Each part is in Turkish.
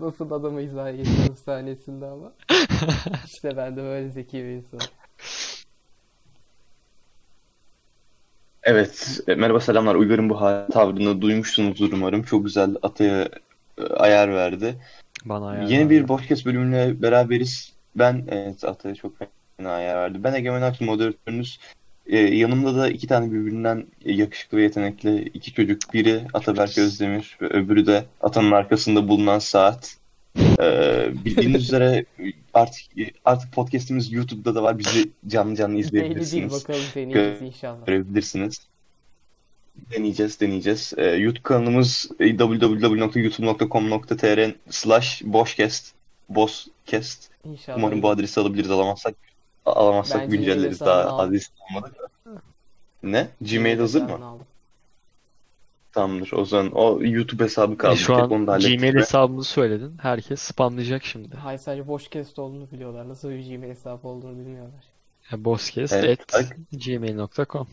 Nasıl adamı izah geçiyoruz sahnesinde ama. İşte ben de böyle zeki bir insanım. Evet, e, merhaba selamlar. Uygar'ın bu hal tavrını duymuşsunuzdur umarım. Çok güzel Atay'a e, ayar verdi. Bana ayar Yeni bir verdi. podcast bölümüne beraberiz. Ben, evet Atay'a çok fena ayar verdi. Ben Egemen Aksu moderatörünüz. E, yanımda da iki tane birbirinden yakışıklı ve yetenekli iki çocuk. Biri Ataberk Özdemir ve öbürü de Atanın arkasında bulunan Saat. E, bildiğiniz üzere artık artık podcastimiz YouTube'da da var. Bizi canlı canlı Belli değil izleyebilirsiniz. bakalım deneyeceğiz inşallah. görebilirsiniz. Deneyeceğiz, deneyeceğiz. Ee, YouTube kanalımız e, www.youtube.com.tr slash boşcast, bosscast. İnşallah. Umarım bu adresi alabiliriz. Alamazsak alamazsak güncelleriz. Daha aldım. adres almadık da. Ne? Gmail hazır mı? Aldım. Tamamdır. O zaman o YouTube hesabı E, kaldı. şu Tek an onu da Gmail hesabımızı söyledin. Herkes spamlayacak şimdi. Hayır sadece boş kest olduğunu biliyorlar. Nasıl bir Gmail hesabı olduğunu bilmiyorlar. E, Evet, at bak. gmail.com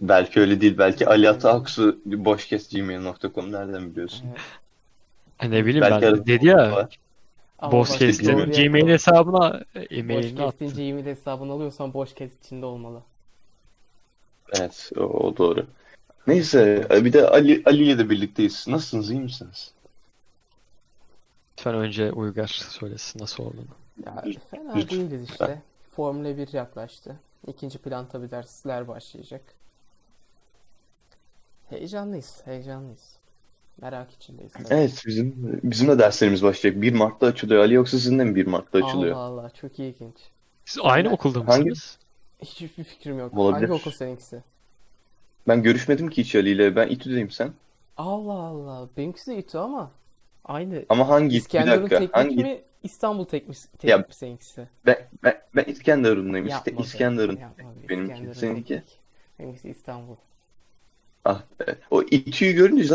Belki öyle değil. Belki Ali Ataaksu boşcast.gmail.com nereden biliyorsun? Evet. E, ne bileyim Belki ben dedi ya var. Boskest'in doğru doğruya Gmail hesabına e, e-mailini Boşkest'in attı. Gmail hesabını alıyorsan Boşkest içinde olmalı. Evet, o, o doğru. Neyse, bir de Ali Ali ile de birlikteyiz. Nasılsınız, iyi misiniz? Lütfen önce Uygar söylesin nasıl olduğunu. Ya fena Lütfen. değiliz işte. Formula 1 yaklaştı. İkinci plan tabii dersler başlayacak. Heyecanlıyız, heyecanlıyız. Merak içindeyiz tabii. Evet, bizim bizim de derslerimiz başlayacak. 1 Mart'ta açılıyor. Ali yoksa sizin de mi 1 Mart'ta açılıyor? Allah Allah çok ilginç. Siz aynı Ben- okulda Hangi- mısınız? Hiçbir fikrim yok. Olabilir. Hangi okul seninkisi? Ben görüşmedim ki hiç Ali ile. Ben İTÜ'deyim sen. Allah Allah. Benimkisi de İTÜ ama aynı. Ama hangi bir İskenderun dakika. Teknik Hangi mi? İstanbul Teknik, Teknik Ya- mi seninkisi? ben ben, ben İskenderun'dayım. İşte Yapma be, İskenderun. yapma be. Benimki, İskenderun seninki? Benimkisi İstanbul. Ah be. O İTÜ'yü görünce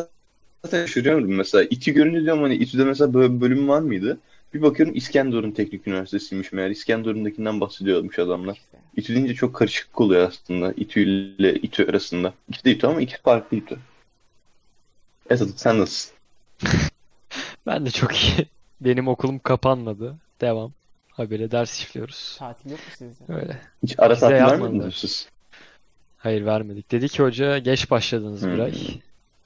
zaten şaşırıyorum mesela. İTÜ görünce diyorum hani İTÜ'de mesela böyle bir bölüm var mıydı? Bir bakıyorum İskenderun Teknik Üniversitesi'ymiş meğer. İskenderun'dakinden bahsediyormuş adamlar. İTÜ deyince çok karışık oluyor aslında. İTÜ ile İTÜ arasında. İkisi de İTÜ ama ikisi farklı İTÜ. Evet Atık, sen nasılsın? Ben de çok iyi. Benim okulum kapanmadı. Devam. Habire ders işliyoruz. Tatil yok mu sizde? Öyle. Hiç ara tatil vermediniz siz? Hayır vermedik. Dedi ki hoca geç başladınız bir Hmm. ay.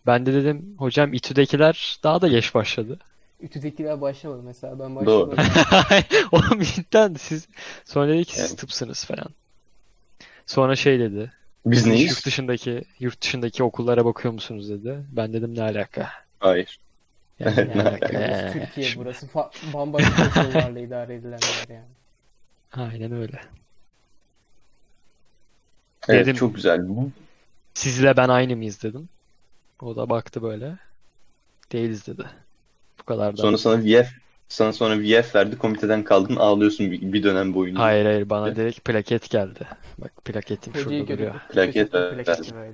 Ben de dedim hocam İTÜ'dekiler daha da geç başladı. İTÜ'dekiler başlamadı mesela ben Doğru. başlamadım. Oğlum cidden siz sonra dedi ki siz Evet. tıpsınız falan. Sonra şey dedi. Biz Yurt neyiz? dışındaki yurt dışındaki okullara bakıyor musunuz dedi. Ben dedim ne alaka? Hayır. Yani ne Yani alaka? burası Ee, Türkiye şimdi- burası fa- bambaşka koşullarla idare edilen yer yani. Aynen öyle. Evet Dedim- çok güzel. Bu Sizle ben aynı mıyız dedim. O da baktı böyle. Değiliz dedi. Bu kadar da. Sonra sana VF sana sonra VF verdi. Komiteden kaldın ağlıyorsun bir, bir dönem boyunca. Hayır hayır bana Evet. direkt plaket geldi. Bak plaketim Hocayı şurada duruyor. Plaket Köşede ver- plaketi böyle.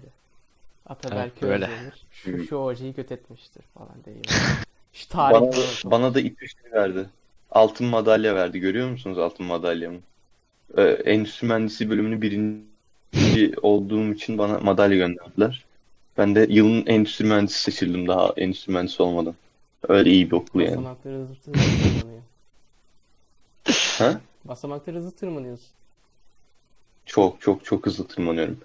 Ataberk Evet, böyle. Şu, şu hocayı göt etmiştir falan diye. Şu tarih Bana, falan. bana da İTÜ şey verdi. Altın madalya verdi. Görüyor musunuz altın madalyamı? Ee, endüstri mühendisi bölümünü birinci olduğum için bana madalya gönderdiler. Ben de yılın endüstri mühendisi seçildim daha endüstri mühendisi olmadan. Öyle iyi bir okul yani. Basamakları hızlı tırmanıyor. Ha? Basamakları hızlı tırmanıyorsun. Çok çok çok hızlı tırmanıyorum.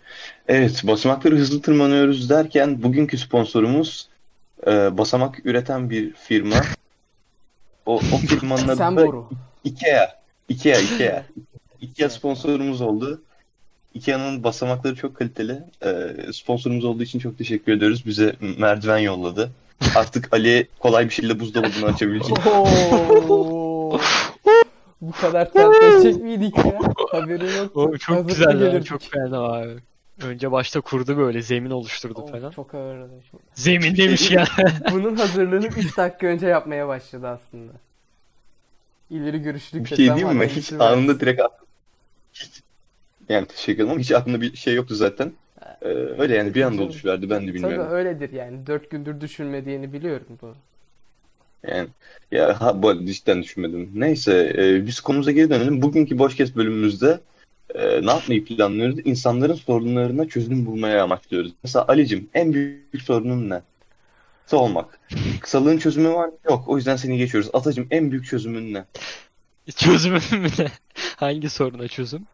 Evet, basamakları hızlı tırmanıyoruz derken bugünkü sponsorumuz e, basamak üreten bir firma. O, o firmanın adı da. Ikea. Ikea, Ikea. Ikea sponsorumuz oldu. Ikea'nın basamakları çok kaliteli. E, sponsorumuz olduğu için çok teşekkür ediyoruz. Bize merdiven yolladı. Artık Ali kolay bir şekilde buzdolabını açabilecek. Oo. Bu kadar tertleşecek miydik ya? Haberin yok. O çok Hazır güzel ya, çok fena abi. Önce başta kurdu böyle zemin oluşturdu Of, falan. çok ağır. Zemin demiş ya. Bunun hazırlığını 3 dakika önce yapmaya başladı aslında. İleri görüşlülük Bir şey desem diyeyim mi? Hiç anında direkt hiç yani teşekkür ederim ama hiç aklımda bir şey yoktu zaten. Ee, öyle yani bir anda oluşuverdi ben de Tabii bilmiyorum. öyledir yani. 4 gündür düşünmediğini biliyorum bu. Yani ya ha, bu cidden düşünmedim. Neyse e, biz konumuza geri dönelim. Bugünkü Boşkes bölümümüzde e, ne yapmayı planlıyoruz? İnsanların sorunlarına çözüm bulmaya amaçlıyoruz. Mesela Ali'cim en büyük sorunun ne? Kısa olmak. Kısalığın çözümü var mı? Yok. O yüzden seni geçiyoruz. Atacım en büyük çözümün ne? Çözümün mü ne? Hangi soruna çözüm?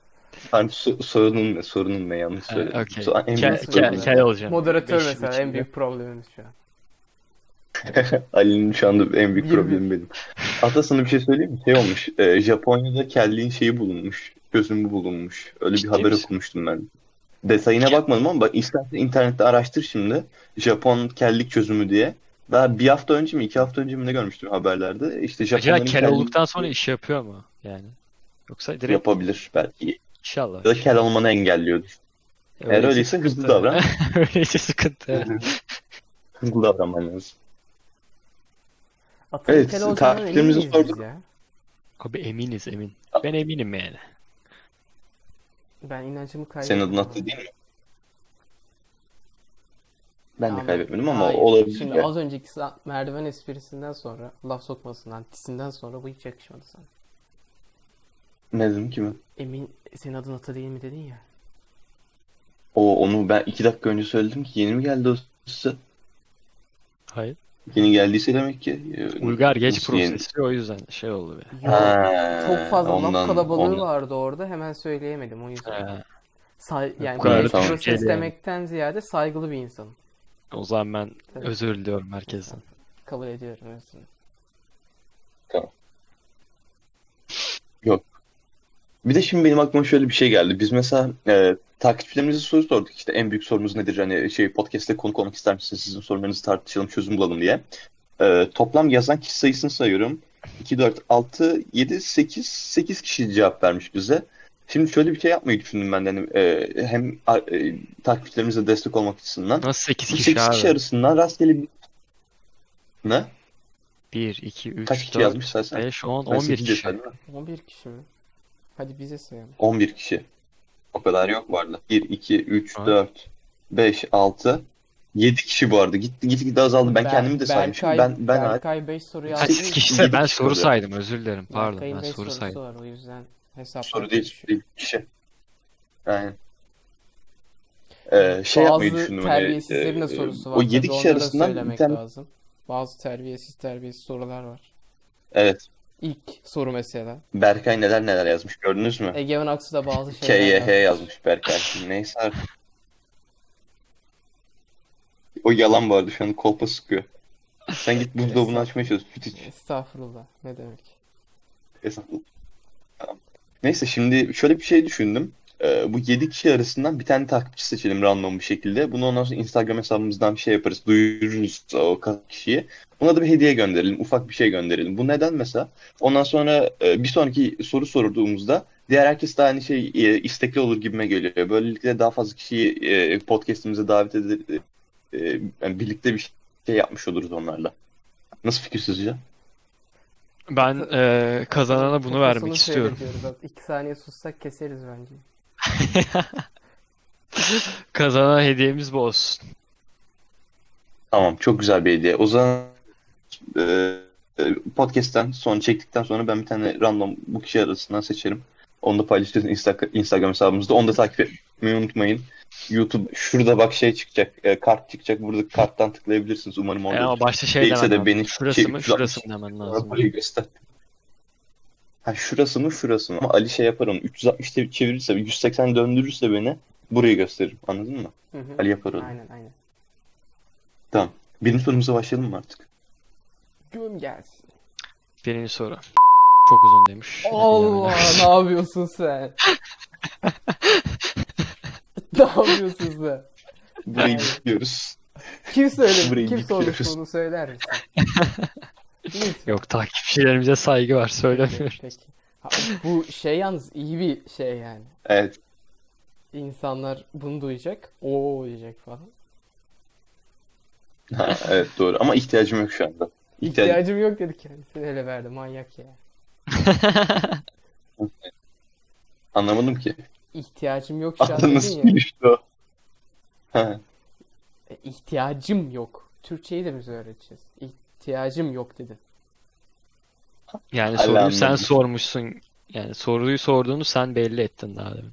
Hani so- sorunun ne? Sorunun ne? Yanlış Ha, söyledim. okey. So- en Kel, büyük sorun kel, ne? sorunun kel olacağım. Moderatör Beş yıl mesela içinde. en büyük problemimiz şu an. Ali'nin şu anda en büyük Bir- problemi benim. Ata sana bir şey söyleyeyim mi? Şey olmuş. e, Japonya'da kelliğin şeyi bulunmuş. Çözümü bulunmuş. Öyle bir Ciddi haber misin? okumuştum ben. Detayına bakmadım ama bak istersen internette araştır şimdi. Japon kellik çözümü diye. Daha bir hafta önce mi iki hafta önce mi ne görmüştüm haberlerde. İşte Acaba Japonların kel kellik olduktan sonra iş yapıyor mu? Yani. Yoksa direkt yapabilir belki. İnşallah. Ya da kel olmanı engelliyordur. Eğer öyleyse hızlı sıkıntı. davran. öyleyse sıkıntı. Hızlı davranman lazım. Atın Evet, takipçilerimizi sorduk. ya? Abi eminiz emin. Ben eminim yani. Ben inancımı kaybettim. Senin adın Atı değil mi? Ben de kaybetmedim ama Hayır. olabilir. Şimdi yani. az önceki sa- merdiven esprisinden sonra, laf sokmasından, tisinden sonra bu hiç yakışmadı sana. Ne dedim? Emin senin adın Ata değil mi dedin ya. O onu ben iki dakika önce söyledim ki yeni mi geldi o size? Hayır. Yeni geldiyse demek ki. e, Uygar geç nasıl yeni? prosesi o yüzden şey oldu be. Yok, Ha, çok fazla ondan- laf kalabalığı ondan. vardı orada. Hemen söyleyemedim o yüzden. Say yani Bu kadar geç tamam. proses yani. demekten ziyade saygılı bir insanım. o zaman ben Tabii. özür diliyorum herkesten. Kabul ediyorum özrünü. Bir de şimdi benim aklıma şöyle bir şey geldi. Biz mesela e, takipçilerimize soru sorduk. İşte en büyük sorunuz nedir? Hani şey podcast'te konuk olmak ister misiniz? Sizin sorunlarınızı tartışalım, çözüm bulalım diye. E, toplam yazan kişi sayısını sayıyorum. 2, 4, 6, 7, 8, 8 kişi cevap vermiş bize. Şimdi şöyle bir şey yapmayı düşündüm ben de. Hani, e, hem e, takipçilerimize destek olmak açısından. Nasıl 8 Bu kişi 8 abi? kişi arasından rastgele bir... Ne? 1, 2, 3, Kaç kişi 4, yazmış saysan? 5, 10, Ben 11 sekiz kişi. yazdım, değil mi? 11 kişi mi? Hadi bize sayalım. 11 kişi. O kadar yok arada. 1, 2, 3, Ha. 4, 5, 6, 7 kişi bu arada. Gitti gitti gitti azaldı. Ben Ber- kendimi de saymışım. Berkay- Ben ben Berkay 5 soru yazdı. Sekiz 8 kişi, ben soru oluyor. saydım özür dilerim. Pardon Berkay'ın ben 5 soru sorusu saydım. var o yüzden hesap soru değil, değil kişi. Yani ee, şey yapmayı Bazı düşündüm. hani, terbiyesizlerin de e, sorusu var. O 7 Tabii kişi arasından bir söylemek tane lazım. Bazı terbiyesiz terbiyesiz sorular var. evet İlk soru mesela. Berkay neler neler yazmış gördünüz mü? Egemen Aksu da bazı şeyler KYH yazmış Berkay. Neyse artık. O yalan bu arada şu an kolpa sıkıyor. Sen git buzdolabını açmaya çalış. Süt iç. Estağfurullah. Ne demek? Estağfurullah. Neyse şimdi şöyle bir şey düşündüm. Ee, bu 7 kişi arasından bir tane takipçi seçelim random bir şekilde. Bunu ondan sonra Instagram hesabımızdan bir şey yaparız. Duyururuz o kaç kişiyi. Buna da bir hediye gönderelim. Ufak bir şey gönderelim. Bu neden mesela? Ondan sonra e, bir sonraki soru sorduğumuzda diğer herkes de aynı şey e, istekli olur gibime geliyor. Böylelikle daha fazla kişiyi e, podcast'imize davet edip e, yani birlikte bir şey yapmış oluruz onlarla. Nasıl fikir sizce? Ben eee, kazanana bunu vermek istiyorum. seyrediyoruz. İki saniye sussak keseriz bence. Kazanana hediyemiz bu olsun. Tamam, çok güzel bir hediye. O zaman e, e, podcast'ten sonra çektikten sonra ben bir tane random bu kişi arasından seçerim. Onu da paylaşırız Insta- Instagram hesabımızda. Onu da takip etmeyi unutmayın. YouTube şurada bak şey çıkacak, e, kart çıkacak. Burada karttan tıklayabilirsiniz. Umarım E orada. ama başta şey Değilse de lazım. beni Şurası şey- mı? Şurası mı demen lazım. Göster. Ha şurası mı şurası mı? Ama Ali şey yapar onu. 360 te- çevirirse 180 döndürürse beni burayı gösteririm. Anladın mı? Hı hı. Ali yapar onu. Aynen aynen. Tamam. Birinci sorumuza başlayalım mı artık? Göm gelsin. Birinci soru. Çok uzun demiş. Allah ne yapıyorsun sen? ne yapıyorsun sen? Burayı bitiyoruz. Kim söyledi? Burayı Kim sormuş bunu söyler misin? Yok takipçilerimize saygı var söylemiyorum. Peki. Ha, bu şey yalnız iyi bir şey yani. Evet. İnsanlar bunu duyacak. Oo diyecek falan. Ha, evet doğru. Ama ihtiyacım yok şu anda. İhtiyacım. İhtiyacım yok dedi kendisine ele verdi. Manyak ya. Anlamadım ki. İhtiyacım yok şu an nasıl ya. gelişti o? Ha, E, ihtiyacım yok. Türkçeyi de biz öğreteceğiz. İhtiyacım yok dedi. Yani soruyu sen anladım. sormuşsun. Yani soruyu sorduğunu sen belli ettin daha demin.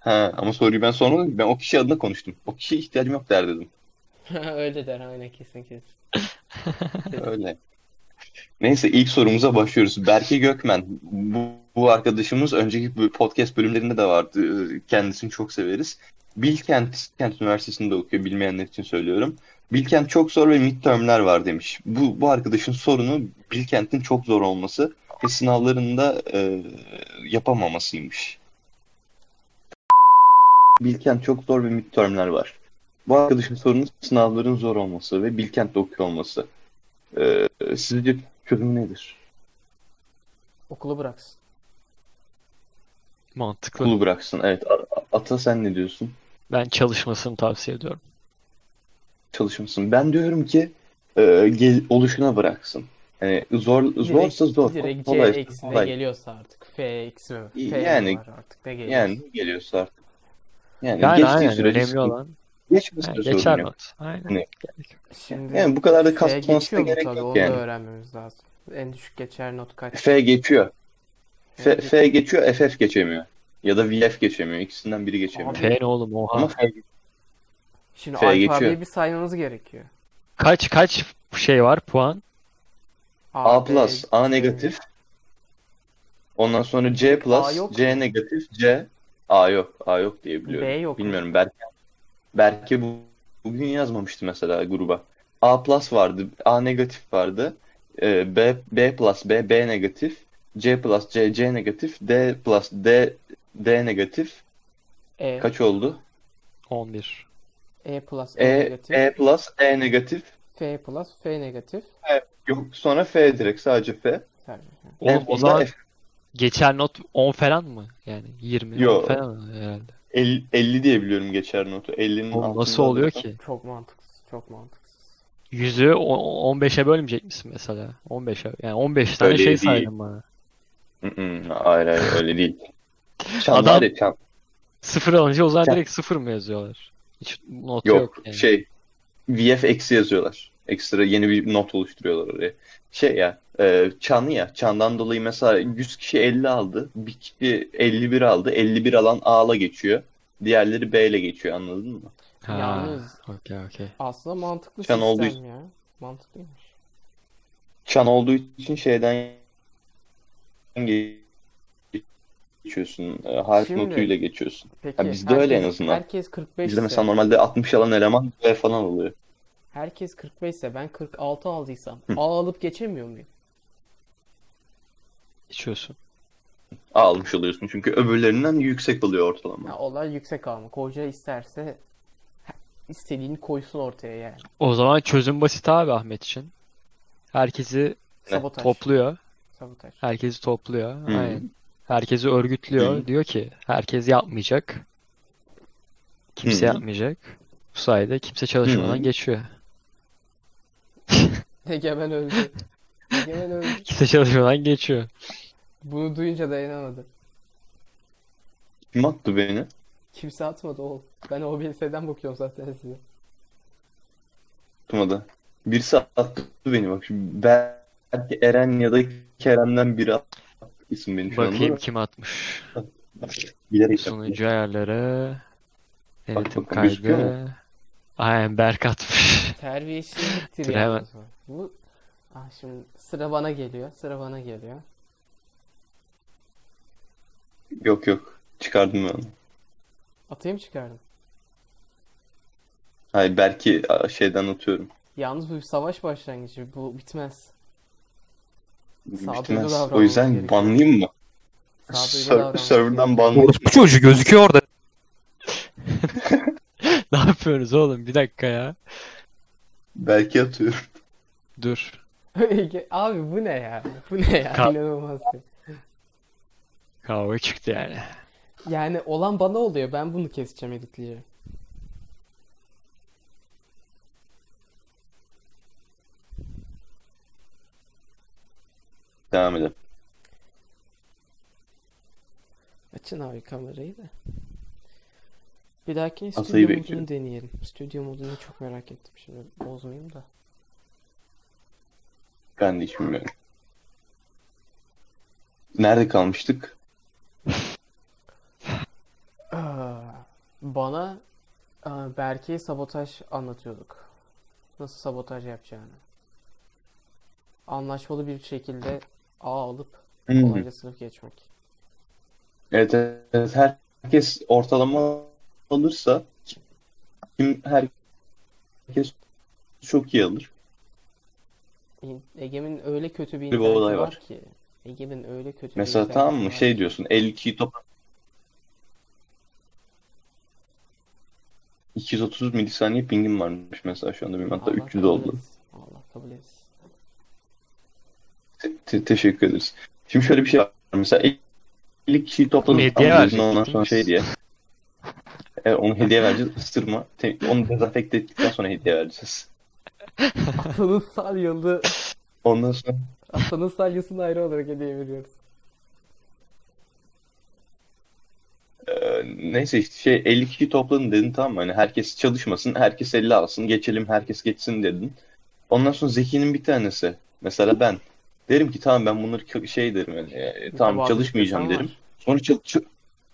ha, ama soruyu ben sormadım ki. Ben o kişi adına konuştum. O kişiye ihtiyacım yok der dedim. Öyle der aynen kesin kesin. Öyle. Neyse ilk sorumuza başlıyoruz. Berke Gökmen. Bu, bu arkadaşımız önceki podcast bölümlerinde de vardı. Kendisini çok severiz. Bilkent Kent Üniversitesi'nde okuyor. Bilmeyenler için söylüyorum. Bilkent çok zor ve midtermler var demiş. Bu, bu arkadaşın sorunu Bilkent'in çok zor olması ve sınavlarında e, yapamamasıymış. Bilkent çok zor ve midtermler var. Bu arkadaşın sorunu sınavların zor olması ve Bilkent'te okuyor olması. Ee, sizce çözüm nedir? Okulu bıraksın. Mantıklı. Okulu bıraksın. Evet. Ata sen ne diyorsun? Ben çalışmasını tavsiye ediyorum. Çalışmasın. Ben diyorum ki e, gel, oluşuna bıraksın. Yani zor zorsa zor. Direkt C Kolay- eksi kolay. geliyorsa artık. F eksi F yani- var artık ne geliyorsa. Yani geliyorsa artık. Yani, Yani geçtiği aynen sürece önemli olan geçmesi yani de sorun geçer yok. not. Aynen. Yok. Şimdi Yani bu kadar da mu gerek tabii yok onu yani. da öğrenmemiz lazım. En düşük geçer not kaç? F geçiyor. F F geçiyor, FF geçemiyor. Ya da VF geçemiyor. İkisinden biri geçemiyor. F ne oğlum oha. Ama F Şimdi F alfabeyi bir saymamız gerekiyor. Kaç kaç şey var puan? A B, plus, A negatif. Ondan sonra C plus, A C negatif, C. A yok, A yok diye biliyorum. B yok? Bilmiyorum. Berke, Berke bu, bugün yazmamıştı mesela gruba. A plus vardı, A negatif vardı. Ee, B, B plus, B, B negatif. C plus, C, C negatif. D plus, D, D negatif. E, Kaç oldu? 11. E plus E, E, negatif. E plus, E negatif. F plus F negatif. Yok sonra F direkt sadece F. Tabii. En Oğlum o zaman F. geçer not 10 falan mı? Yani 20 Yo. 10 falan mı herhalde. 50, 50 diye biliyorum geçer notu. 50'nin Oğlum altında nasıl oluyor olursa- ki? Çok mantıksız. Çok mantıksız. Yüzü o- 15'e bölmeyecek misin mesela? 15'e. Yani 15 tane Öyle şey değil. saydın bana. Hı hı, Hayır hayır öyle değil. Çan Adam- var ya çan. Sıfır alınca o zaman Sen- direkt sıfır mı yazıyorlar? Hiç not Yok, yok yani. şey VF eksi yazıyorlar. Ekstra yeni bir not oluşturuyorlar oraya. Şey ya e, çanı ya çandan dolayı mesela 100 kişi 50 aldı. Bir kişi 51 aldı. 51 alan A'la geçiyor. Diğerleri B ile geçiyor anladın mı? Ha, Yalnız- okey okey. Aslında mantıklı Çan sistem olduğu ya. Mantıklıymış. Çan olduğu için şeyden geçiyorsun. E, harf Şimdi- notuyla geçiyorsun. Peki Ya bizde öyle en herkes- azından. Herkes 45 Bizde mesela normalde 60 alan eleman B falan oluyor. herkes 45 ise ben 46 aldıysam Hı. A alıp geçemiyor muyum? İçiyorsun. A almış oluyorsun çünkü öbürlerinden yüksek oluyor ortalama. Ya olay yüksek almak. Hoca isterse istediğini koysun ortaya yani. O zaman çözüm basit abi Ahmet için. Herkesi Sabotaj. topluyor. Sabotaj. Herkesi topluyor. Hı. Aynen. Herkesi örgütlüyor. Hı. Diyor ki herkes yapmayacak. Kimse Hı. yapmayacak. Bu sayede kimse çalışmadan Hı. geçiyor. Egemen öldü. Egemen öldü. Kimse çalışmadan geçiyor. Bunu duyunca dayanamadı. Kim attı beni? Kimse atmadı oğlum. Ben OBS'den bakıyorum zaten size. Tutmadı. Birisi attı beni bak. Şimdi belki Eren ya da Kerem'den biri attı isim beni şu anda. Bakayım kim atmış. Bilerek. Sunucu ayarları. Denetim bakalım, gözüküyor kaydı. Aynen Berk atmış. Terbiyesizliktir Dur, yalnız bu. Bu ah şimdi sıra bana geliyor. Sıra bana geliyor. Yok yok. Çıkardım ben onu. Atayım çıkardım. Hayır belki a, şeyden atıyorum. Yalnız bu bir savaş başlangıcı. Bu bitmez. Bitmez. O yüzden gerekiyor. banlayayım mı? Server'dan banlayayım. Orospu çocuğu gözüküyor orada. Ne yapıyorsunuz oğlum? Bir dakika ya. Belki atıyorum. Dur. Abi bu ne ya? Bu ne ya? Ka- İnanılmaz. Kavga çıktı yani. Yani olan bana oluyor. Ben bunu keseceğim, editleyeceğim. Devam edelim. Açın abi kamerayı da. Bir dahakine Asayı stüdyo modunu bekliyorum. deneyelim. Stüdyo modunu çok merak ettim. Şimdi bozmayayım da. Ben de hiç bilmiyorum. Nerede kalmıştık? Aa, Bana aa, Berke'ye sabotaj anlatıyorduk. nasıl sabotaj yapacağını. Anlaşmalı bir şekilde A alıp Hmm. kolayca sınıf geçmek. Evet, evet, herkes ortalama alırsa kim herkes çok iyi alır. İn- Egemen öyle kötü bir Bir olay var var. ki. Egemen öyle kötü bir Mesela interneti tamam mı var şey diyorsun 52 top 230 milisaniye pingim varmış mesela şu anda benim hatta Allah 300 kabul oldu. Allah kabul etsin. Te- te- teşekkür ederiz. Şimdi şöyle bir şey var. Mesela 50 kişiyi topladım. Hediye Ondan sonra şey diye. Evet, onu hediye vereceğiz. Isırma. Te- onu dezenfekte ettikten sonra hediye vereceğiz. Atanın salyalı, Ondan sonra atanın salyasını ayrı olarak hediye veriyoruz. Ee, neyse işte şey 50 kişi topladın dedin tamam mı? Hani herkes çalışmasın, herkes 50 alsın, geçelim herkes geçsin dedin. Ondan sonra Zeki'nin bir tanesi. Mesela ben. Derim ki tamam ben bunları şey derim yani, e, tamam çalışmayacağım derim. var. Sonra çok, çok-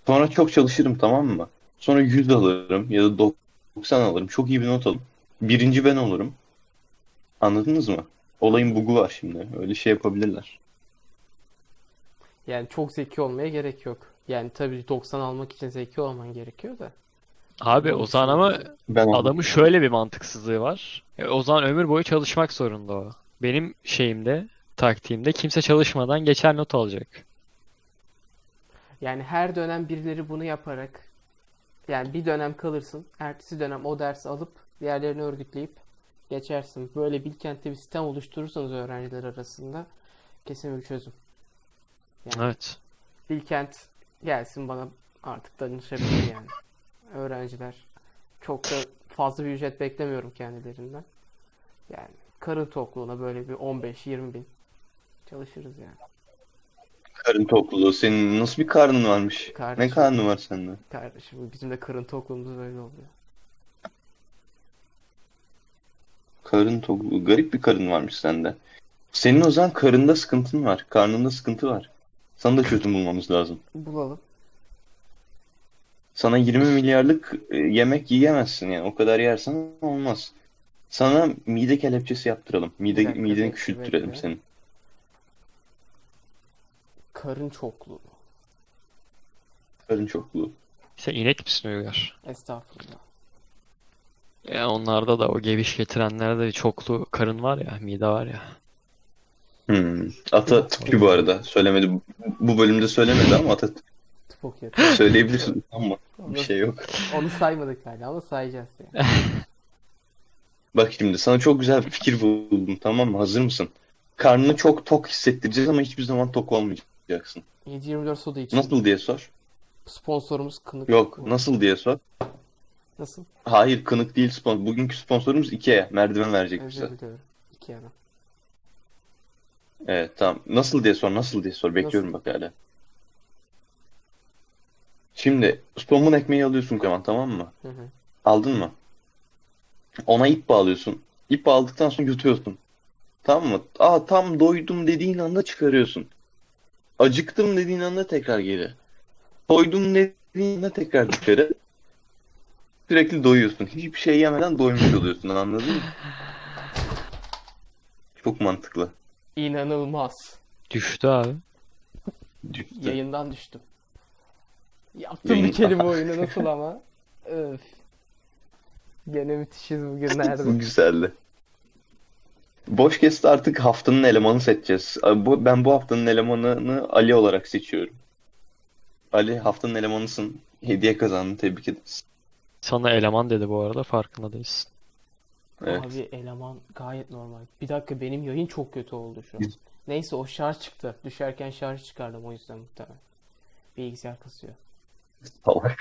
sonra çok çalışırım tamam mı? Sonra 100 alırım ya da 90 alırım. Çok iyi bir not alırım. Birinci ben olurum. Anladınız mı? Olayın bugu var şimdi. Öyle şey yapabilirler. Yani çok zeki olmaya gerek yok. Yani tabii 90 almak için zeki olman gerekiyor da. Abi o zaman ama Ben adamın şöyle bir mantıksızlığı var. E, o zaman ömür boyu çalışmak zorunda o. Benim şeyimde, taktiğimde kimse çalışmadan geçer not alacak. Yani her dönem birileri bunu yaparak yani bir dönem kalırsın. Ertesi dönem o dersi alıp diğerlerini örgütleyip geçersin. Böyle Bilkent'te bir sistem oluşturursanız öğrenciler arasında kesin bir çözüm. Yani Evet. Bilkent gelsin bana artık danışabilir yani. Öğrenciler çok da fazla bir ücret beklemiyorum kendilerinden. Yani karın tokluğuna böyle bir 15-20 bin çalışırız yani. karın topluluğu. Senin nasıl bir karnın varmış? Ne Kardeşim. karnı var sende? Kardeşim bizim de karın tokluğumuz böyle oluyor. Karın topluluğu. Garip bir karın varmış sende. Senin o zaman karında sıkıntın var. Karnında sıkıntı var. Sana da çözüm bulmamız lazım. Bulalım. Sana 20 milyarlık e, yemek yiyemezsin yani. O kadar yersen olmaz. Sana mide kelepçesi yaptıralım. Mide, dakika, mideni küçülttürelim senin. Karın çokluğu. Karın çokluğu. Sen inek misin Uygar? Estağfurullah. Ya onlarda da o geviş getirenlerde bir çoklu karın var ya, mide var ya. Hmm. Ata tıpkı bu arada. Söylemedi. Bu- bölümde söylemedi ama ata Tıp okuyor. söyleyebilirsin ama bir şey yok. onu saymadık hala ama sayacağız yani. Bak şimdi sana çok güzel bir fikir buldum tamam mı? Hazır mısın? Karnını çok tok hissettireceğiz ama hiçbir zaman tok olmayacaksın. 7-24 soda için. Nasıl diye sor. Sponsorumuz Kınık. Yok nasıl diye sor. Nasıl? Hayır kınık değil sponsor. Bugünkü sponsorumuz Ikea. Merdiven verecek bize. Özür diliyorum. İki yana. Evet tamam. Nasıl diye sor nasıl diye sor. Bekliyorum bak hala. Şimdi somun ekmeği alıyorsun Kemal tamam mı? Hı hı. Aldın mı? Ona ip bağlıyorsun. İp bağladıktan sonra yutuyorsun. Tamam mı? Aa tam doydum dediğin anda çıkarıyorsun. Acıktım dediğin anda tekrar geri. Doydum dediğin anda tekrar dışarı. Sürekli doyuyorsun. Hiçbir şey yemeden doymuş oluyorsun anladın mı? Çok mantıklı. İnanılmaz. Düştü abi. Düştü. Yayından düştüm. Yaptım Yayın- bir kelime oyunu nasıl ama. Öf. Gene müthişiz bugünlerde. Bu güzeldi. Boş kesti artık haftanın elemanı seçeceğiz. Bu, ben bu haftanın elemanını Ali olarak seçiyorum. Ali haftanın elemanısın. Hediye kazandın. Tebrik ederiz. Sana eleman dedi bu arada farkında değilsin. Evet. Abi eleman gayet normal. Bir dakika benim yayın çok kötü oldu şu an. Biz- Neyse o şarj çıktı. Düşerken şarj çıkardım o yüzden muhtemelen. Bilgisayar kasıyor. Salak.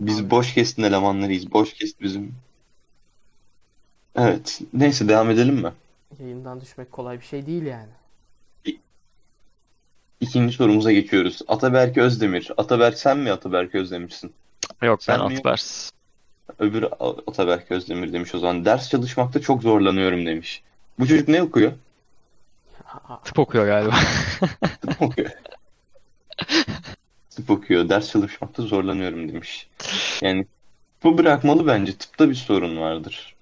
Biz boş kestin elemanlarıyız. Boş kest bizim. Evet. Neyse devam edelim mi? Yayından düşmek kolay bir şey değil yani. İkinci sorumuza geçiyoruz. Ataberk Özdemir. Ataberk sen mi Ataberk Özdemir'sin? Yok Sen ben mi? Atbers. Öbürü A- Ataberk Özdemir demiş o zaman. Ders çalışmakta çok zorlanıyorum demiş. Bu çocuk ne okuyor? Tıp okuyor galiba. Tıp okuyor. Tıp okuyor. Ders çalışmakta zorlanıyorum demiş. Yani bu bırakmalı bence. Tıpta bir sorun vardır.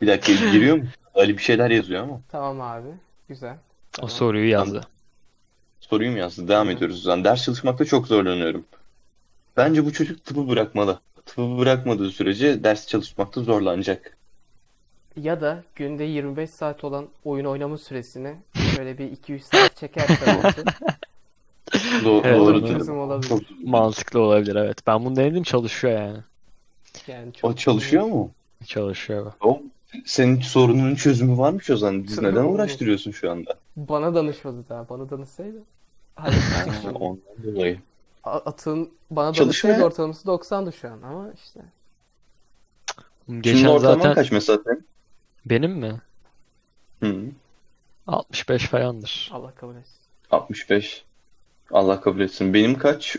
Bir dakika giriyor mu? Ali bir şeyler yazıyor ama. Tamam abi. Güzel. O Tamam. soruyu yazdı. Soruyu mu yazdı? Devam Hı. ediyoruz o zaman. Ders çalışmakta çok zorlanıyorum. Bence bu çocuk tıpı bırakmalı. Tıpı bırakmadığı sürece ders çalışmakta zorlanacak. Ya da günde 25 saat olan oyun oynama süresini şöyle bir 2-3 saat çekerse Do Evet, doğru olabilir. Çok- Mantıklı olabilir evet. Ben bunu denedim çalışıyor yani. Yani O çok çalışıyor mu? Çalışıyor. O senin sorununun çözümü varmış o zaman. Biz neden uğraştırıyorsun şu anda? Bana danışmadı daha. Bana danışsaydı. Şimdi. Ondan dolayı. Atın bana Çalışıyor danışsaydı ortalaması 90'dı şu an ama işte. Şimdi Geçen ortalaman zaten kaç mesela senin? benim mi? Hı. 65 falandır. Allah kabul etsin. 65. Allah kabul etsin. Benim kaç?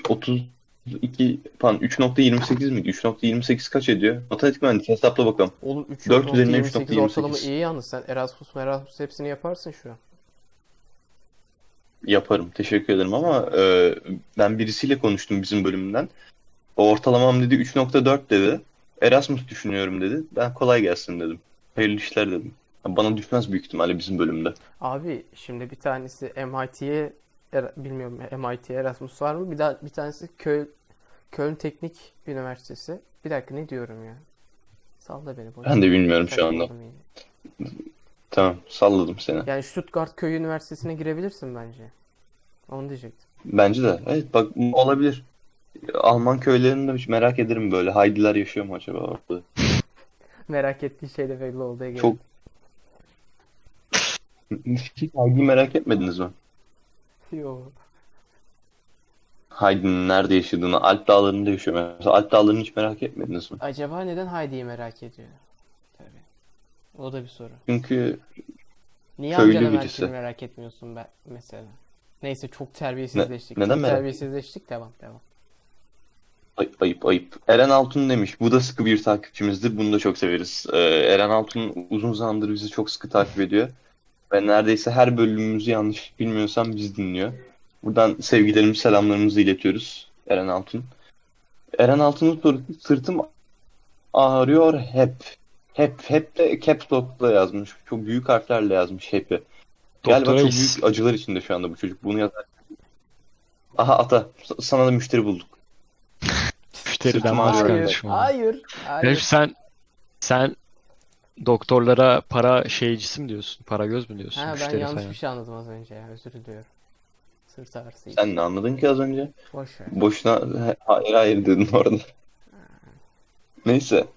32 pardon 3.28 miydi? 3.28 kaç ediyor? Matematik mühendisi hesapla bakalım. Oğlum 4 üzerinden 3.28 ortalama 3.28. iyi yalnız sen Erasmus Erasmus hepsini yaparsın şu an. Yaparım. Teşekkür ederim ama e, ben birisiyle konuştum bizim bölümden. O ortalamam dedi 3.4 dedi. Erasmus düşünüyorum dedi. Ben kolay gelsin dedim. Hayırlı işler dedim. Bana düşmez büyük ihtimalle bizim bölümde. Abi şimdi bir tanesi MIT'ye Er- bilmiyorum MIT Erasmus var mı? Bir daha bir tanesi Köln Köln Teknik Üniversitesi. Bir dakika ne diyorum ya? Salla beni boş. Ben de bilmiyorum şu anda. Tamam, salladım seni. Yani Stuttgart Köy Üniversitesi'ne girebilirsin bence. Onu diyecektim. Bence de. Evet bak olabilir. Alman köylerinde hiç merak ederim böyle. Haydiler yaşıyor mu acaba orada? Merak ettiği şey de belli oldu. Çok hiç Haydi'yi merak etmediniz mi? Yo. Haydi'nin nerede yaşadığını, Alp Dağları'nda yaşıyor mesela. Alp Dağları'nı hiç merak etmediniz mi? Acaba neden Heidi'yi merak ediyor? Tabii. O da bir soru. Çünkü Niye Köylü Angela birisi. Merak etmiyorsun ben mesela? Neyse çok terbiyesizleştik. neden çok merak- terbiyesizleştik. Devam devam. ayıp ayıp ayıp. Eren Altun demiş. Bu da sıkı bir takipçimizdir. Bunu da çok severiz. Ee, Eren Altun uzun zamandır bizi çok sıkı takip ediyor. Ve neredeyse her bölümümüzü yanlış bilmiyorsam biz dinliyor. Buradan sevgilerimizi, selamlarımızı iletiyoruz Eren Altun. Eren Altun'un sırtım ağrıyor hep. Hep, hep de caps lock'la yazmış. Çok büyük harflerle yazmış hep'i. Galiba çok büyük acılar içinde şu anda bu çocuk. Bunu yazar. Aha ata, sana da müşteri bulduk. Müşteriden başka. Hayır, hayır, Herif hayır. sen sen doktorlara para şeycisi mi diyorsun? Para göz mü diyorsun? Ha ben yanlış falan. bir şey anladım az önce ya. Özür diliyorum. Sırt ağrısı Sen ne anladın ki az önce? Boş ver. Boşuna hayır hayır dedin orada. Neyse.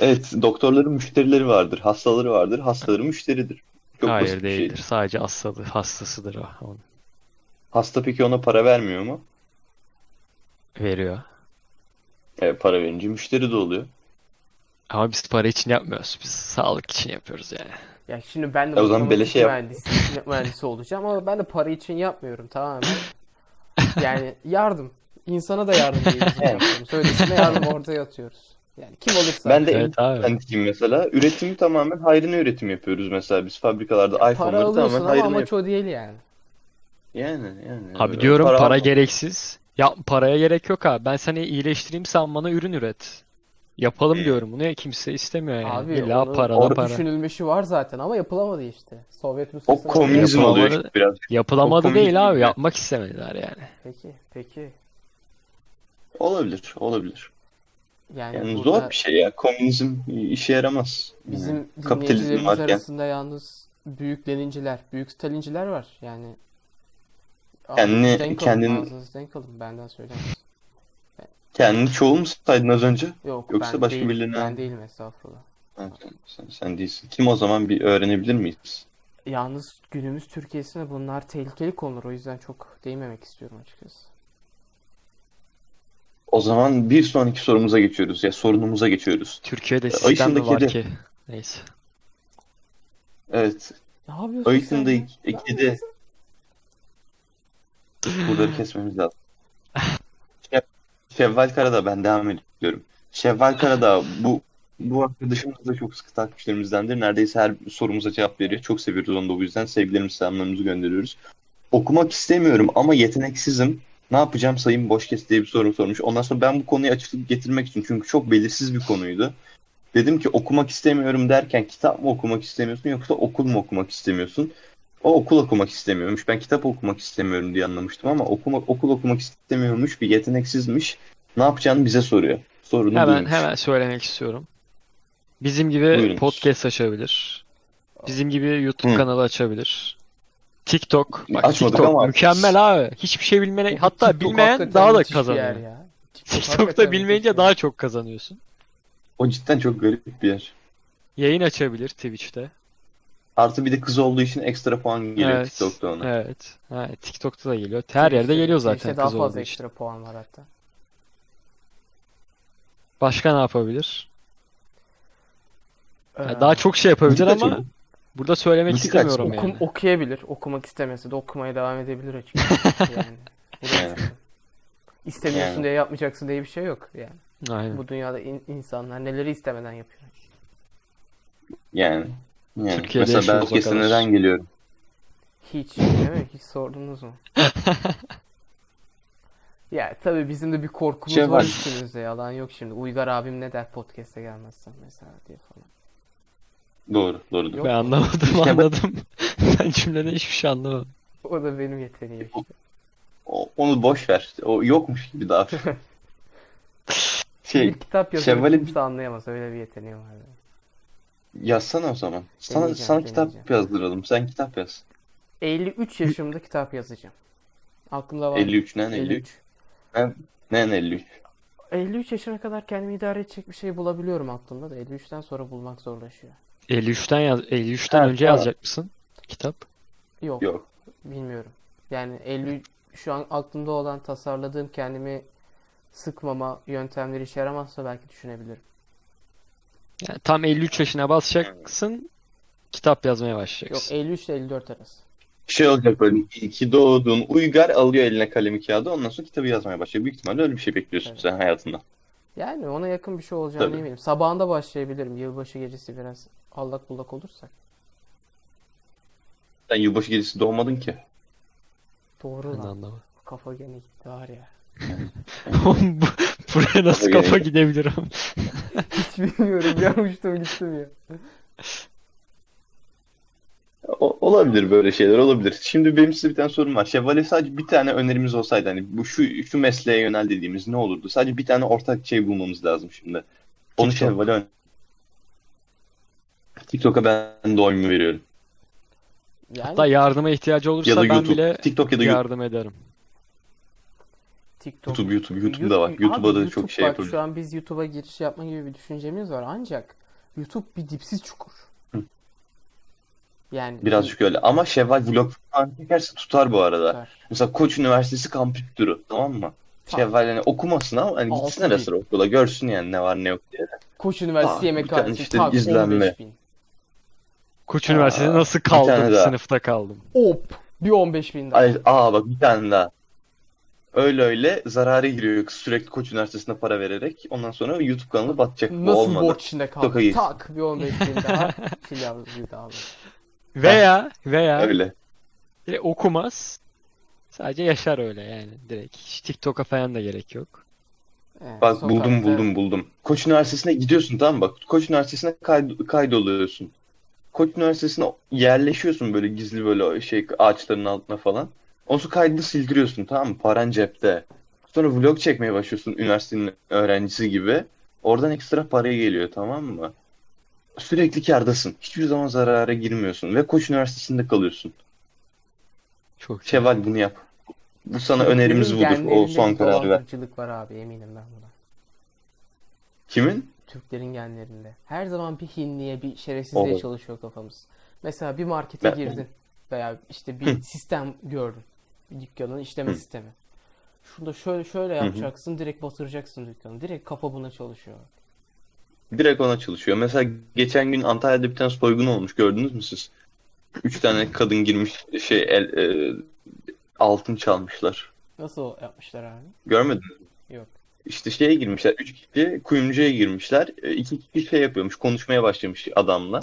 Evet, doktorların müşterileri vardır, hastaları vardır, hastaları müşteridir. Çok Hayır bir şey. değildir. Sadece hastalığı, hastasıdır o. Onu Hasta peki ona para vermiyor mu? veriyor. E, para verince müşteri de oluyor. Ama biz para için yapmıyoruz. Biz sağlık için yapıyoruz yani. Ya şimdi ben de Ya o zaman beleşe yap. mühendisi, mühendisi olacağım ama ben de para için yapmıyorum tamamen. Yani yardım. İnsana da yardım yaptığımız. Öylesine yardım ortaya atıyoruz. Yani kim olursa. Ben de Evet abi. mühendisiyim mesela. Üretimi tamamen hayrına üretim yapıyoruz mesela biz fabrikalarda para iPhone'ları alıyorsun tamamen ama hayrına amaç yapıyoruz. o değil yani. Yani yani. Abi diyorum para, gereksiz. Ya paraya gerek yok abi. Ben seni iyileştireyim sen bana ürün üret. Yapalım Hmm. diyorum. Bunu kimse istemiyor yani. Abi İlla onun para orada para. düşünülmüşü var zaten ama yapılamadı işte. Sovyet O Rusyası'na komünizm oluyor işte biraz. Yapılamadı O değil abi. gibi. Yapmak istemediler yani. Peki, peki. Olabilir, olabilir. Yani Yani burada zor bir şey ya. Komünizm işe yaramaz. bizim Yani kapitalizm dinleyicilerimiz varken. arasında yalnız büyük Leninciler, büyük Stalinciler var. Yani Kendini- ağzınızı denk alın. Benden söylemez. Kendini çoğul mu saydın az önce? Yok Yoksa ben başka değil, birilerine ben değilim estağfurullah. Ha, sen, sen, sen değilsin. Kim o zaman bir öğrenebilir miyiz? Yalnız günümüz Türkiye'sinde bunlar tehlikeli konular. O yüzden çok değinmemek istiyorum açıkçası. O zaman bir sonraki sorumuza geçiyoruz. Ya sorunumuza geçiyoruz. Türkiye'de Ay sistem mi var de- ki? Neyse. Ne Evet. yapıyorsun Ayıkın sen da ya? ik- Ne ikide- yapıyorsun? Buraları kesmemiz lazım. Şev- Şevval Karadağ ben devam ediyorum. Şevval Karadağ bu bu arkadaşımız da çok sıkı takipçilerimizdendir. Neredeyse her sorumuza cevap veriyor. Çok seviyoruz onu da bu yüzden sevgilerimizi selamlarımızı gönderiyoruz. Okumak istemiyorum ama yeteneksizim. Ne yapacağım sayın boş kes diye bir soru sormuş. Ondan sonra ben bu konuyu açıklık getirmek için çünkü çok belirsiz bir konuydu. Dedim ki okumak istemiyorum derken kitap mı okumak istemiyorsun yoksa okul mu okumak istemiyorsun? O okul okumak istemiyormuş. Ben kitap okumak istemiyorum diye anlamıştım ama okuma, okul okumak istemiyormuş. Bir yeteneksizmiş. Ne yapacağını bize soruyor. Sorunu Hemen buymuş. hemen söylemek istiyorum. Bizim gibi Buyurunuz. podcast açabilir. Bizim gibi YouTube Hı. kanalı açabilir. TikTok. Bak Açmadık TikTok ama- mükemmel abi. Hiçbir şey bilmene hatta TikTok bilmeyen daha da kazanıyor. ya. TikTok TikTok'ta bilmeyince bir daha çok kazanıyorsun. O cidden çok garip bir yer. Yayın açabilir Twitch'te. Artı bir de kız olduğu için ekstra puan geliyor Evet. TikTok'ta ona. Evet. Ha, TikTok'ta da geliyor. Her yerde geliyor zaten Twitch'te daha kız fazla olduğu için. ekstra puan var hatta. Başka ne yapabilir? Ya Ee, daha çok şey yapabilir ama açalım. burada söylemek Butik istemiyorum açalım. okum, yani. okuyabilir. Okumak istemese de okumaya devam edebilir açıkçası. yani. Yani. İstemiyorsun Yani. diye yapmayacaksın diye bir şey yok yani. Aynen. Bu dünyada in- insanlar neleri istemeden yapıyor. Yani. Yani. Türkiye'de Mesela ben neden geliyorum? Hiç değil mi? Hiç sordunuz mu? Ya tabii bizim de bir korkumuz Şey var üstümüzde yalan yok şimdi. Uygar abim ne der podcast'e gelmezsen mesela diye falan. Doğru, doğru. Yok Ben anlamadım İşte anladım. Ben cümleden hiçbir şey anlamadım. O da benim yeteneğim işte. O- onu boş ver. O yokmuş gibi daha. şey, bir kitap Şevval'in- kimse anlayamaz. Öyle bir yeteneğim var. benim. Yazsana o zaman. Sana, Deneyeceğim, sana kitap deneyeceğim. yazdıralım. Sen kitap yaz. 53 yaşımda kitap yazacağım. Aklımda var. 53 ne 53? 53. Ne 53? 53 yaşına kadar kendimi idare edecek bir şey bulabiliyorum aklımda da 53'ten sonra bulmak zorlaşıyor. 53'ten yaz 53'ten Ha, önce tamam. yazacak mısın kitap? Yok, Yok. bilmiyorum. Yani 50 şu an aklımda olan tasarladığım kendimi sıkmama yöntemleri işe yaramazsa belki düşünebilirim. Yani tam 53 yaşına basacaksın. Kitap yazmaya Yok başlayacaksın. 53 ile 54 arası. Şey olacak böyle iki doğduğun uygar alıyor eline kalemi kağıdı ondan sonra kitabı yazmaya başlıyor. Büyük ihtimalle öyle bir şey bekliyorsun Evet. sen hayatında. Yani ona yakın bir şey olacağını Tabii. eminim. Sabahında başlayabilirim. Yılbaşı gecesi biraz allak bullak olursak. Sen yılbaşı gecesi doğmadın ki. Doğru lan. Kafa gene gitti var ya. Bu- Buraya nasıl Kafa gidebilirim? Hiç bilmiyorum. Yanmıştım gittim ya. O- olabilir böyle şeyler olabilir. Şimdi benim size bir tane sorum var. Şevval'e sadece bir tane önerimiz olsaydı hani bu şu şu mesleğe yönel dediğimiz ne olurdu? Sadece bir tane ortak şey bulmamız lazım şimdi. Onu TikTok. Şevval'e ön- TikTok'a ben de oyumu veriyorum. Yani Hatta yardıma ihtiyacı olursa Ya da ben YouTube. bile TikTok ya da YouTube. yardım ederim. TikTok. YouTube, YouTube, YouTube'da var. Abi YouTube'a da YouTube çok şey bak. Şu an biz YouTube'a giriş yapma gibi bir düşüncemiz var. Ancak YouTube bir dipsiz çukur. Hı. Yani Birazcık öyle. Ama Şevval vlog falan çekerse tutar bu arada. tutar. Mesela Koç Üniversitesi kampüs turu tamam mı? Tamam. Şevval hani okumasın ama hani Altı gitsin ara sıra okula görsün yani ne var ne yok diye. Koç Üniversitesi yemek tanesi işte tak izlenme. 15 bin. Koç Aa, Üniversitesi'nde nasıl kaldım? Sınıfta kaldım. Hop! Bir 15 bin daha. Ay, aa bak bir tane daha. Öyle öyle zarara giriyor sürekli Koç Üniversitesi'ne para vererek. Ondan sonra YouTube kanalı batacak. Bu Nasıl olmadı. borç içinde kaldı? Girsin. Tak bir 15 bin daha. Yavrusu daha. Veya veya Öyle. direkt okumaz. Sadece yaşar öyle yani direkt. Hiç TikTok'a falan da gerek yok. Evet, Bak buldum sokakta- buldum buldum. Koç Üniversitesi'ne gidiyorsun tamam mı? Bak Koç Üniversitesi'ne kayd kaydoluyorsun. Koç Üniversitesi'ne yerleşiyorsun böyle gizli böyle şey ağaçların altına falan. Ondan sonra kaydı sildiriyorsun tamam mı? Paran cepte. Sonra vlog çekmeye başlıyorsun üniversitenin öğrencisi gibi. Oradan ekstra paraya geliyor tamam mı? Sürekli kârdasın. Hiçbir zaman zarara girmiyorsun ve Koç Üniversitesi'nde kalıyorsun. Çok. Şevval bunu yap. Bu sana Türklerin önerimiz budur. O son kararı ver. var abi eminim ben buna. Kimin? Türklerin genlerinde. Her zaman bir hinliye, bir şerefsizliğe Olur. çalışıyor kafamız. Mesela bir markete Ben- girdin veya işte bir sistem gördün. Dükkanın işleme Hı. sistemi. Şurada şöyle şöyle yapacaksın, direkt batıracaksın dükkanı. Direkt kafa buna çalışıyor. Direkt ona çalışıyor. Mesela geçen gün Antalya'da bir tane soygun olmuş. Gördünüz mü siz? Üç tane kadın girmiş şey el, e, altın çalmışlar. Nasıl yapmışlar abi? Görmedin mi? Yok. İşte şeye girmişler. Üç kişi kuyumcuya girmişler. E, iki kişi şey yapıyormuş. Konuşmaya başlamış adamla.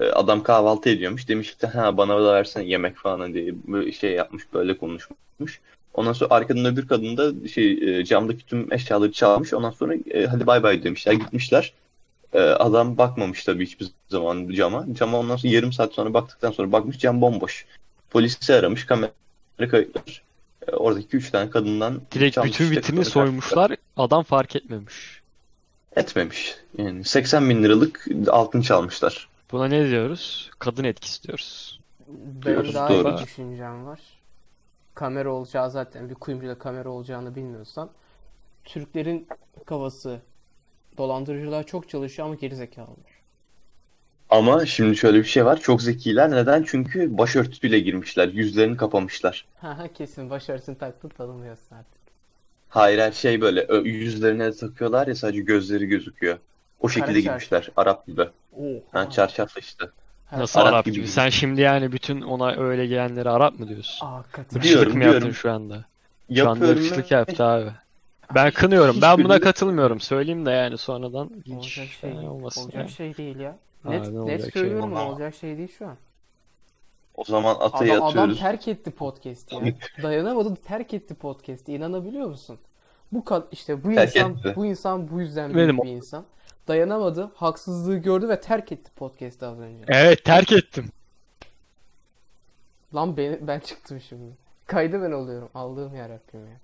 E, adam kahvaltı ediyormuş. Demiş ki ha bana da versene yemek falan diye böyle şey yapmış. Böyle konuşmuş. Ondan sonra arkadan öbür kadın da şey e, camdaki tüm eşyaları çalmış. Ondan sonra e, hadi bay bay demişler. Gitmişler. Adam bakmamış tabii hiçbir zaman cama. Cama ondan sonra yarım saat sonra baktıktan sonra bakmış cam bomboş. Polisi aramış kamera kayıtlar. Ee, oradaki üç tane kadından Direkt bütün işte, vitrini soymuşlar. Adam fark etmemiş. Etmemiş. Yani 80 bin liralık altın çalmışlar. Buna ne diyoruz? Kadın etkisi diyoruz. Benim Diyoruz, daha doğru. iyi bir düşüncem var. Kamera olacağı zaten bir kuyumcuda kamera olacağını bilmiyorsan Türklerin kafası dolandırıcılar çok çalışıyor ama gerizekalılar. Ama şimdi şöyle bir şey var. Çok zekiler. Neden? Çünkü başörtüsüyle girmişler. Yüzlerini kapamışlar. Kesin başarısını taktın tanımıyorsun artık. Hayır her şey böyle yüzlerine de takıyorlar ya sadece gözleri gözüküyor. O şekilde Kara çarşı. girmişler. Arap gibi. Oha. Ha, çarşafla işte. Nasıl Arap Arap gibi gibi? Sen şimdi yani bütün ona öyle gelenleri Arap mı diyorsun? Aa katı. Biliyorum, Irkçılık mı yaptın biliyorum. şu anda? Şu anda Yapıyorum ırkçılık yaptı abi. Ben kınıyorum. Ben buna Hiçbirini- katılmıyorum. Söyleyeyim de yani sonradan hiç Olacak şey değil. olmasın Olacak yani. şey değil ya. Net, ne net olacak şey söylüyorum olmaz. olacak şey değil şu an. O zaman atayı Adam, adam atıyoruz. terk etti podcast'i ya. Dayanamadı terk etti podcast'i. İnanabiliyor musun? Bu kad işte bu Terk insan etti. bu insan bu yüzden büyük Benim- bir insan. Dayanamadı, haksızlığı gördü ve terk etti podcast'i az önce. Evet terk ettim. Lan ben, ben çıktım şimdi. Kaydı ben oluyorum. Aldığım yarabbim ya.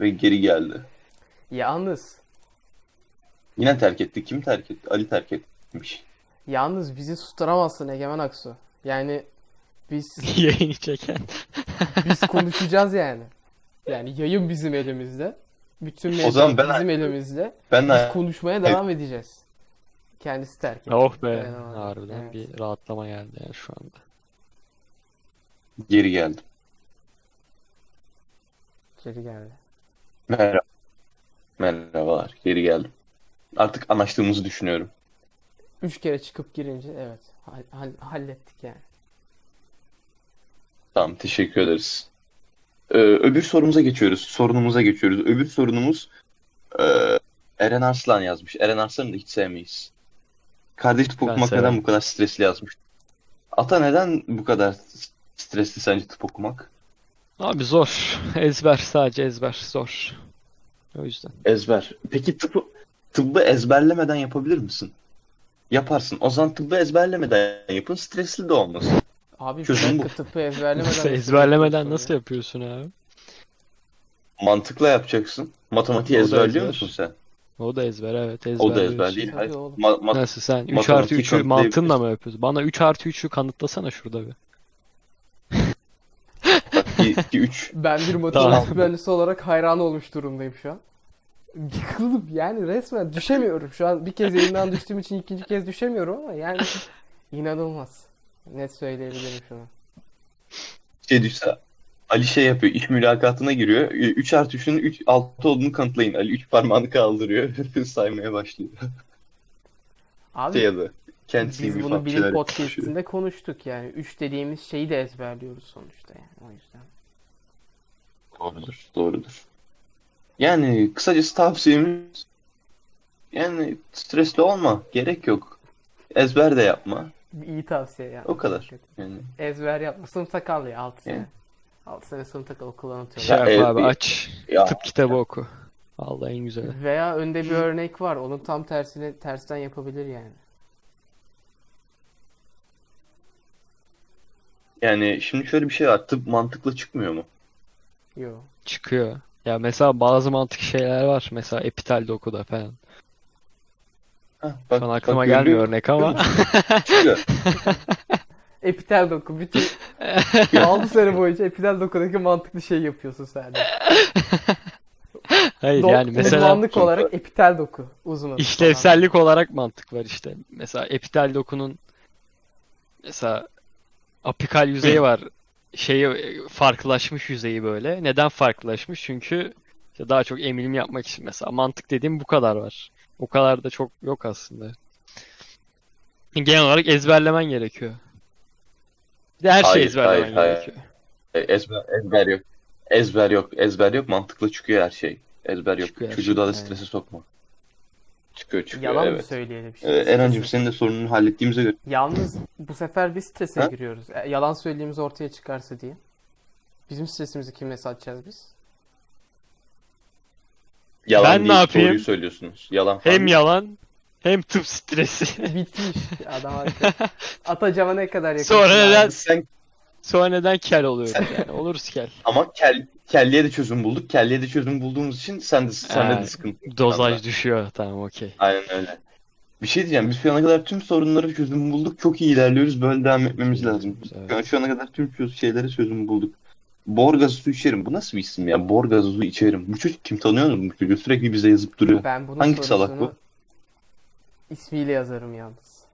Ve geri geldi. Yalnız, Yine terk etti. Kim terk etti? Ali terk etmiş. yalnız bizi susturamazsın Egemen Aksu. Yani biz Yayını çeken. biz konuşacağız yani. Yani yayın bizim elimizde. Bütün medya zaman ben- bizim elimizde. Ben Biz konuşmaya devam edeceğiz. Kendisi terk etti. Oh be. Dayanamadı. Harbiden Evet. bir rahatlama geldi ya şu anda. geri geldim. Geri geldi. Merhaba. Merhabalar. Geri geldim. Artık anlaştığımızı düşünüyorum. Üç kere çıkıp girince evet hall- hall- hallettik yani. Tamam, teşekkür ederiz. Ee, öbür sorumuza geçiyoruz. Sorunumuza geçiyoruz. Öbür sorunumuz e, Eren Arslan yazmış. Eren Arslan'ı da hiç sevmeyiz. Kardeş tıp okumak neden bu kadar stresli yazmış? Ata neden bu kadar stresli sence tıp okumak? Abi zor. Ezber sadece ezber zor. O yüzden. Ezber. Peki tıpı, tıbbı ezberlemeden yapabilir misin? Yaparsın. O zaman tıbbı ezberlemeden yapın. Stresli de olmasın. Abi Çözüm dakika tıpı ezberlemeden Nasıl nasıl ezberlemeden yapıyorsun nasıl ya? yapıyorsun abi? Mantıkla yapacaksın. Matematiği O ezberliyor ezber. musun sen? O da ezber evet O da ezber değil. Hayır. Ma- ma- Nasıl sen 3 Matematiği artı 3'ü kanıtlayabilirsin. mantığınla mı yapıyorsun? Bana 3 artı 3'ü kanıtlasana şurada bir. 2, 3. Ben bir matematik mühendisi olarak hayran olmuş durumdayım şu an. Yıkılıp yani resmen düşemiyorum. Şu an bir kez yayından düştüğüm için ikinci kez düşemiyorum ama yani inanılmaz. Net söyleyebilirim şunu. Şey düşse Ali şey yapıyor. iş mülakatına giriyor. 3 artı 3'ün 3 6 olduğunu kanıtlayın. Ali 3 parmağını kaldırıyor. Saymaya başlıyor. Abi Şey ya da kendisi biz bunu bilim podcast'inde konuştuk yani. 3 dediğimiz şeyi de ezberliyoruz sonuçta yani o yüzden. Doğrudur. Doğrudur. Yani kısacası tavsiyemiz yani stresli olma. Gerek yok. Ezber de yapma. İyi tavsiye yani. O kadar. Yani Ezber yapma. Sınıfta kal ya 6 sene. Yani. 6 sene sınıfta kal okul Şey anlatıyorlar. Ya, yap abi bir- aç. ya Tıp kitabı oku. Vallahi en güzeli. Veya önde bir örnek var. Onun tam tersini tersten yapabilir yani. yani şimdi şöyle bir şey var. Tıp mantıklı çıkmıyor mu? Yo. Çıkıyor. Ya mesela bazı mantık şeyler var. Mesela epital dokuda falan. Hah, bak, Şu an aklıma bak, gelmiyor görüyor örnek ama. Epitel doku. Bütün 6 sene boyunca epitel dokudaki mantıklı şey yapıyorsun sen de. Hayır Dok- yani mesela uzmanlık olarak epitel doku uzmanı falan. işlevsellik olarak mantık var işte. Mesela epitel dokunun mesela apikal yüzeyi var. Şeyi e, farklılaşmış yüzeyi böyle. Neden farklılaşmış? Çünkü işte daha çok emilim yapmak için mesela mantık dediğim bu kadar var. O kadar da çok yok aslında. Genel olarak ezberlemen gerekiyor. Bir de her şeyi Hayır, ezberlemen hayır, hayır. gerekiyor. E, Ezber, ezber yok. Ezber yok. Ezber yok. Mantıklı çıkıyor her şey. Ezber yok. Çıkıyor Çocuğu daha da şey, strese sokma. Çıkıyor çıkıyor Yalan mı evet. söyleyelim Ee, şimdi? Eren'cim senin de sorununu hallettiğimize göre Yalnız bu sefer biz strese Ha? giriyoruz. E, Yalan söylediğimiz ortaya çıkarsa diye. Bizim stresimizi kimle satacağız biz? Yalan Ben ne değil, yapayım? doğruyu söylüyorsunuz. Yalan falan. Hem yalan hem tıp stresi. Bitmiş. Adam harika. Atacama ne kadar yakın. Sonra neden Sen sonra neden kel oluyoruz yani? Oluruz kel. ama kel, kelliye de çözüm bulduk. Kelliye de çözüm bulduğumuz için sen de Ha, de sıkıntı. Dozaj anda. düşüyor. Tamam okey. Aynen öyle. Bir şey diyeceğim. Biz şu ana kadar tüm sorunları çözüm bulduk. Çok iyi ilerliyoruz. Böyle devam etmemiz lazım. Evet. Şu an- Şu ana kadar tüm şeylere çözüm bulduk. Bor gazı su içerim. Bu nasıl bir isim ya? Bor gazı su içerim. Bu çocuk kim tanıyor musun bu çocuğu? Sürekli bize yazıp duruyor. Ben bunun Hangi salak bu? ismiyle yazarım yalnız.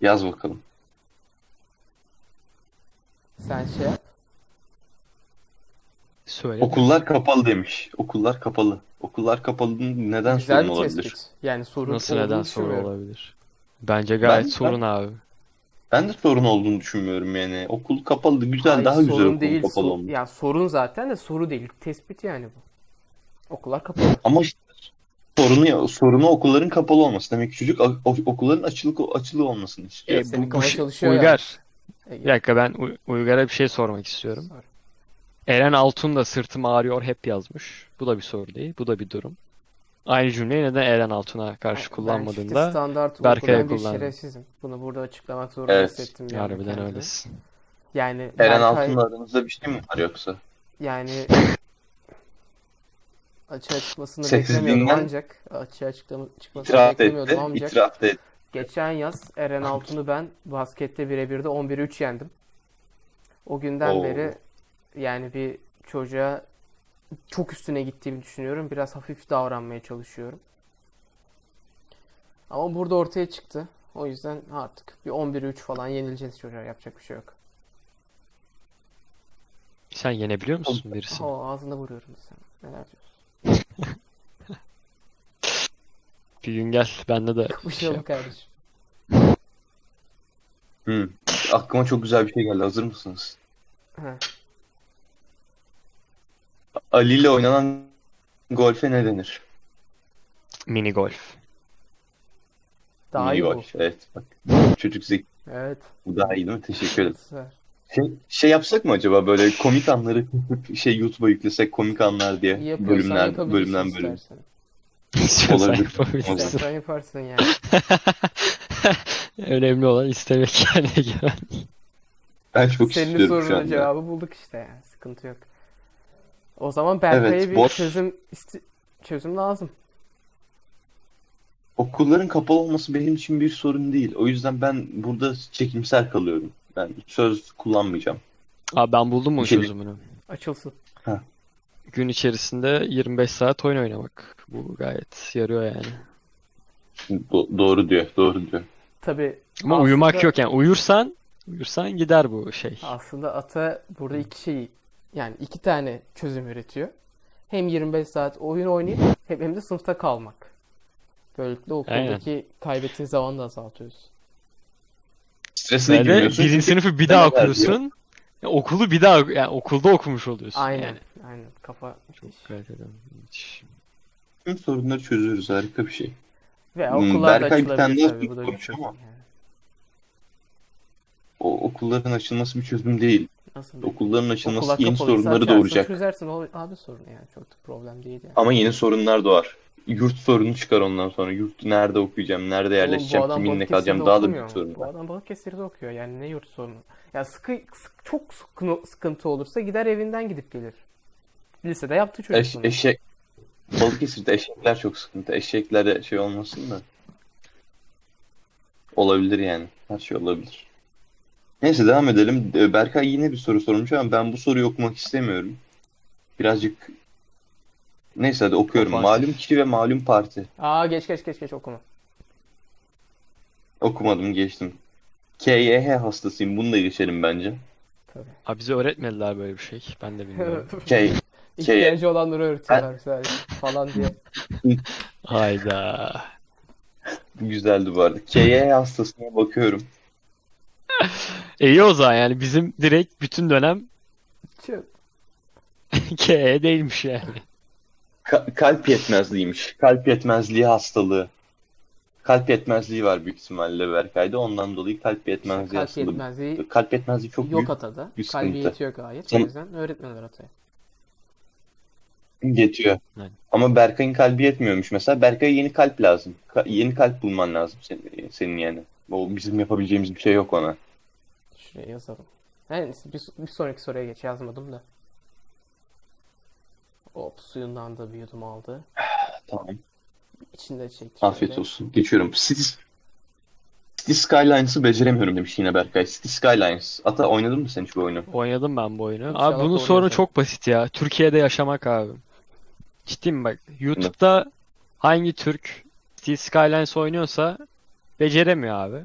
Yaz bakalım. Sen şey yap. Söyle. Okullar kapalı demiş. Okullar kapalı. Okullar kapalı neden Güzel sorun bir olabilir? tespit. Yani sorun Nasıl olduğunu neden sorun düşünmüyorum. olabilir? Bence gayet Ben- sorun abi. Ben de sorun olduğunu düşünmüyorum yani. Okul kapalı. Güzel, Hayır, daha güzel sorun okul değil. kapalı olmuş. ya sorun zaten de soru değil. Tespit yani bu. Okullar kapalı. Ama işte sorunu sorunu okulların kapalı olması. Demek ki çocuk okulların açılık açılı olmasını istiyor. E, senin bu, kafa şey- çalışıyor Uygar. Ege. Bir dakika ben Uy- Uygar'a bir şey sormak istiyorum. Sor. Eren Altun da sırtım ağrıyor hep yazmış. Bu da bir soru değil. Bu da bir durum. Aynı cümleyi neden Eren Altun'a karşı çifte kullanmadığında standart Berkay'a kullandım. şerefsizim. Bunu burada açıklamak zorunda Evet, hissettim yani harbiden kendimi. öylesin. Yani Eren Berkay Altun'la aranızda bir şey mi var yoksa? yani açığa çıkmasını beklemiyordum ancak açığa çıkma, çıkmasını İtiraf beklemiyordum etti. ancak İtiraf etti. geçen yaz Eren Altun'u ben baskette birebir de 11'e 3 yendim. O günden Oo. beri yani bir çocuğa çok üstüne gittiğimi düşünüyorum. Biraz hafif davranmaya çalışıyorum. Ama burada ortaya çıktı. O yüzden artık bir 11'e 3 falan yenileceğiz çocuğa. Yapacak bir şey yok. Sen yenebiliyor musun birisini? O ağzına vuruyorum sen. Neler diyorsun? Bir gün gel bende de şey Kapışalım yap. kardeşim. Hı. Aklıma çok güzel bir şey geldi. Hazır mısınız? Ha. Ali ile oynanan golfe ne denir? Mini golf. Daha Mini iyi bu. golf. Evet bak. Çocuk zeki. Evet. Bu daha iyi değil mi? Teşekkür ederim. Süper. Şey, şey yapsak mı acaba böyle komik anları şey YouTube'a yüklesek komik anlar diye yapıyorsan bölümler bölümden bölüm. Olabilir. İstersen yaparsın yani. Önemli olan istemek yani. Ben çok Senin istiyorum şu sorunun anda. cevabı bulduk işte yani. Sıkıntı yok. O zaman Berkay'a Evet, bir boş. çözüm isti- çözüm lazım. Okulların kapalı olması benim için bir sorun değil. O yüzden ben burada çekimser kalıyorum. Ben söz kullanmayacağım. Abi ben buldum mu çözümünü? Açılsın. Gün içerisinde 25 saat oyun oynamak. Bu gayet yarıyor yani. Do- doğru diyor, doğru diyor. Tabii Ama aslında- uyumak yok yani. Uyursan uyursan gider bu şey. Aslında Ata burada iki şeyi yani iki tane çözüm üretiyor. Hem 25 saat oyun oynayıp hem, hem de sınıfta kalmak. Böylelikle okuldaki kaybettiğin zamanı da azaltıyorsun. Stresine Böyle girmiyorsun. birinci sınıfı bir daha deneler okursun. Ya okulu bir daha yani okulda okumuş oluyorsun Aynen. yani. Aynen. Kafa Çok kaliteli. Hiç- Tüm sorunları çözüyoruz. Harika bir şey. ve Hmm, okullar da açılabilir tabii. Bu da bir çözüm ama. yani. O okulların açılması bir çözüm değil. Nasıl? Okulların açılması Okullar yeni sorunları doğuracak. Çözersin o abi sorunu yani. Çok da problem değil yani. Ama yeni sorunlar doğar. Yurt sorunu çıkar ondan sonra. Yurt nerede okuyacağım, nerede yerleşeceğim, kiminle kalacağım daha da büyük sorun. Bu adam Balıkesir'de okuyor. Yani ne yurt sorunu? Ya sıkı, sık- çok sıkı- sıkıntı olursa gider evinden gidip gelir. Lisede yaptı çocuk Eş, bunu. eşek. Balıkesir'de eşekler çok sıkıntı. Eşeklere şey olmasın da. Olabilir yani. Her şey olabilir. Neyse devam edelim. Ee, Berkay yine bir soru sormuş ama ben bu soruyu okumak istemiyorum. Birazcık Neyse hadi okuyorum. Malum kişi ve malum parti. Aa geç geç geç geç okuma. Okumadım geçtim. KYH hastasıyım. Bunu da geçelim bence. Tabii. Abi bize öğretmediler böyle bir şey. Ben de bilmiyorum. K İhtiyacı olanları öğretiyorlar sadece falan diye. Hayda. güzeldi bu arada. KYH hastasına bakıyorum. İyi o zaman yani bizim direkt bütün dönem Çok- KE değilmiş yani. Ka- kalp yetmezliğiymiş. Kalp yetmezliği hastalığı. Kalp yetmezliği var büyük ihtimalle Berkay'da. Ondan dolayı kalp yetmezliği Kalp hastalığı. yetmezliği Kalp yetmezliği çok yok büyük. atada. bir sıkıntı. Kalbiyeti yok gayet. O Sen- yüzden öğretmiyorlar ataya. Yetiyor. Yani. Ama Berkay'ın kalbi yetmiyormuş mesela. Berkay'a yeni kalp lazım. Ka- yeni kalp bulman lazım senin, senin yani. O bizim yapabileceğimiz bir şey yok ona. Şuraya yazalım. Neyse bir, bir sonraki soruya geç yazmadım da. Hop suyundan da bir yudum aldı. Tamam. İçinde çekti Afiyet olsun. Geçiyorum. City, City Skylines'ı beceremiyorum demiş yine Berkay. City Skylines. Ata oynadın mı sen hiç bu oyunu? Oynadım ben bu oyunu. İnşallah Abi bunun sorunu çok basit ya. Türkiye'de yaşamak abi. Ciddiyim bak. YouTube'da hangi Türk Steel Skylines oynuyorsa beceremiyor abi.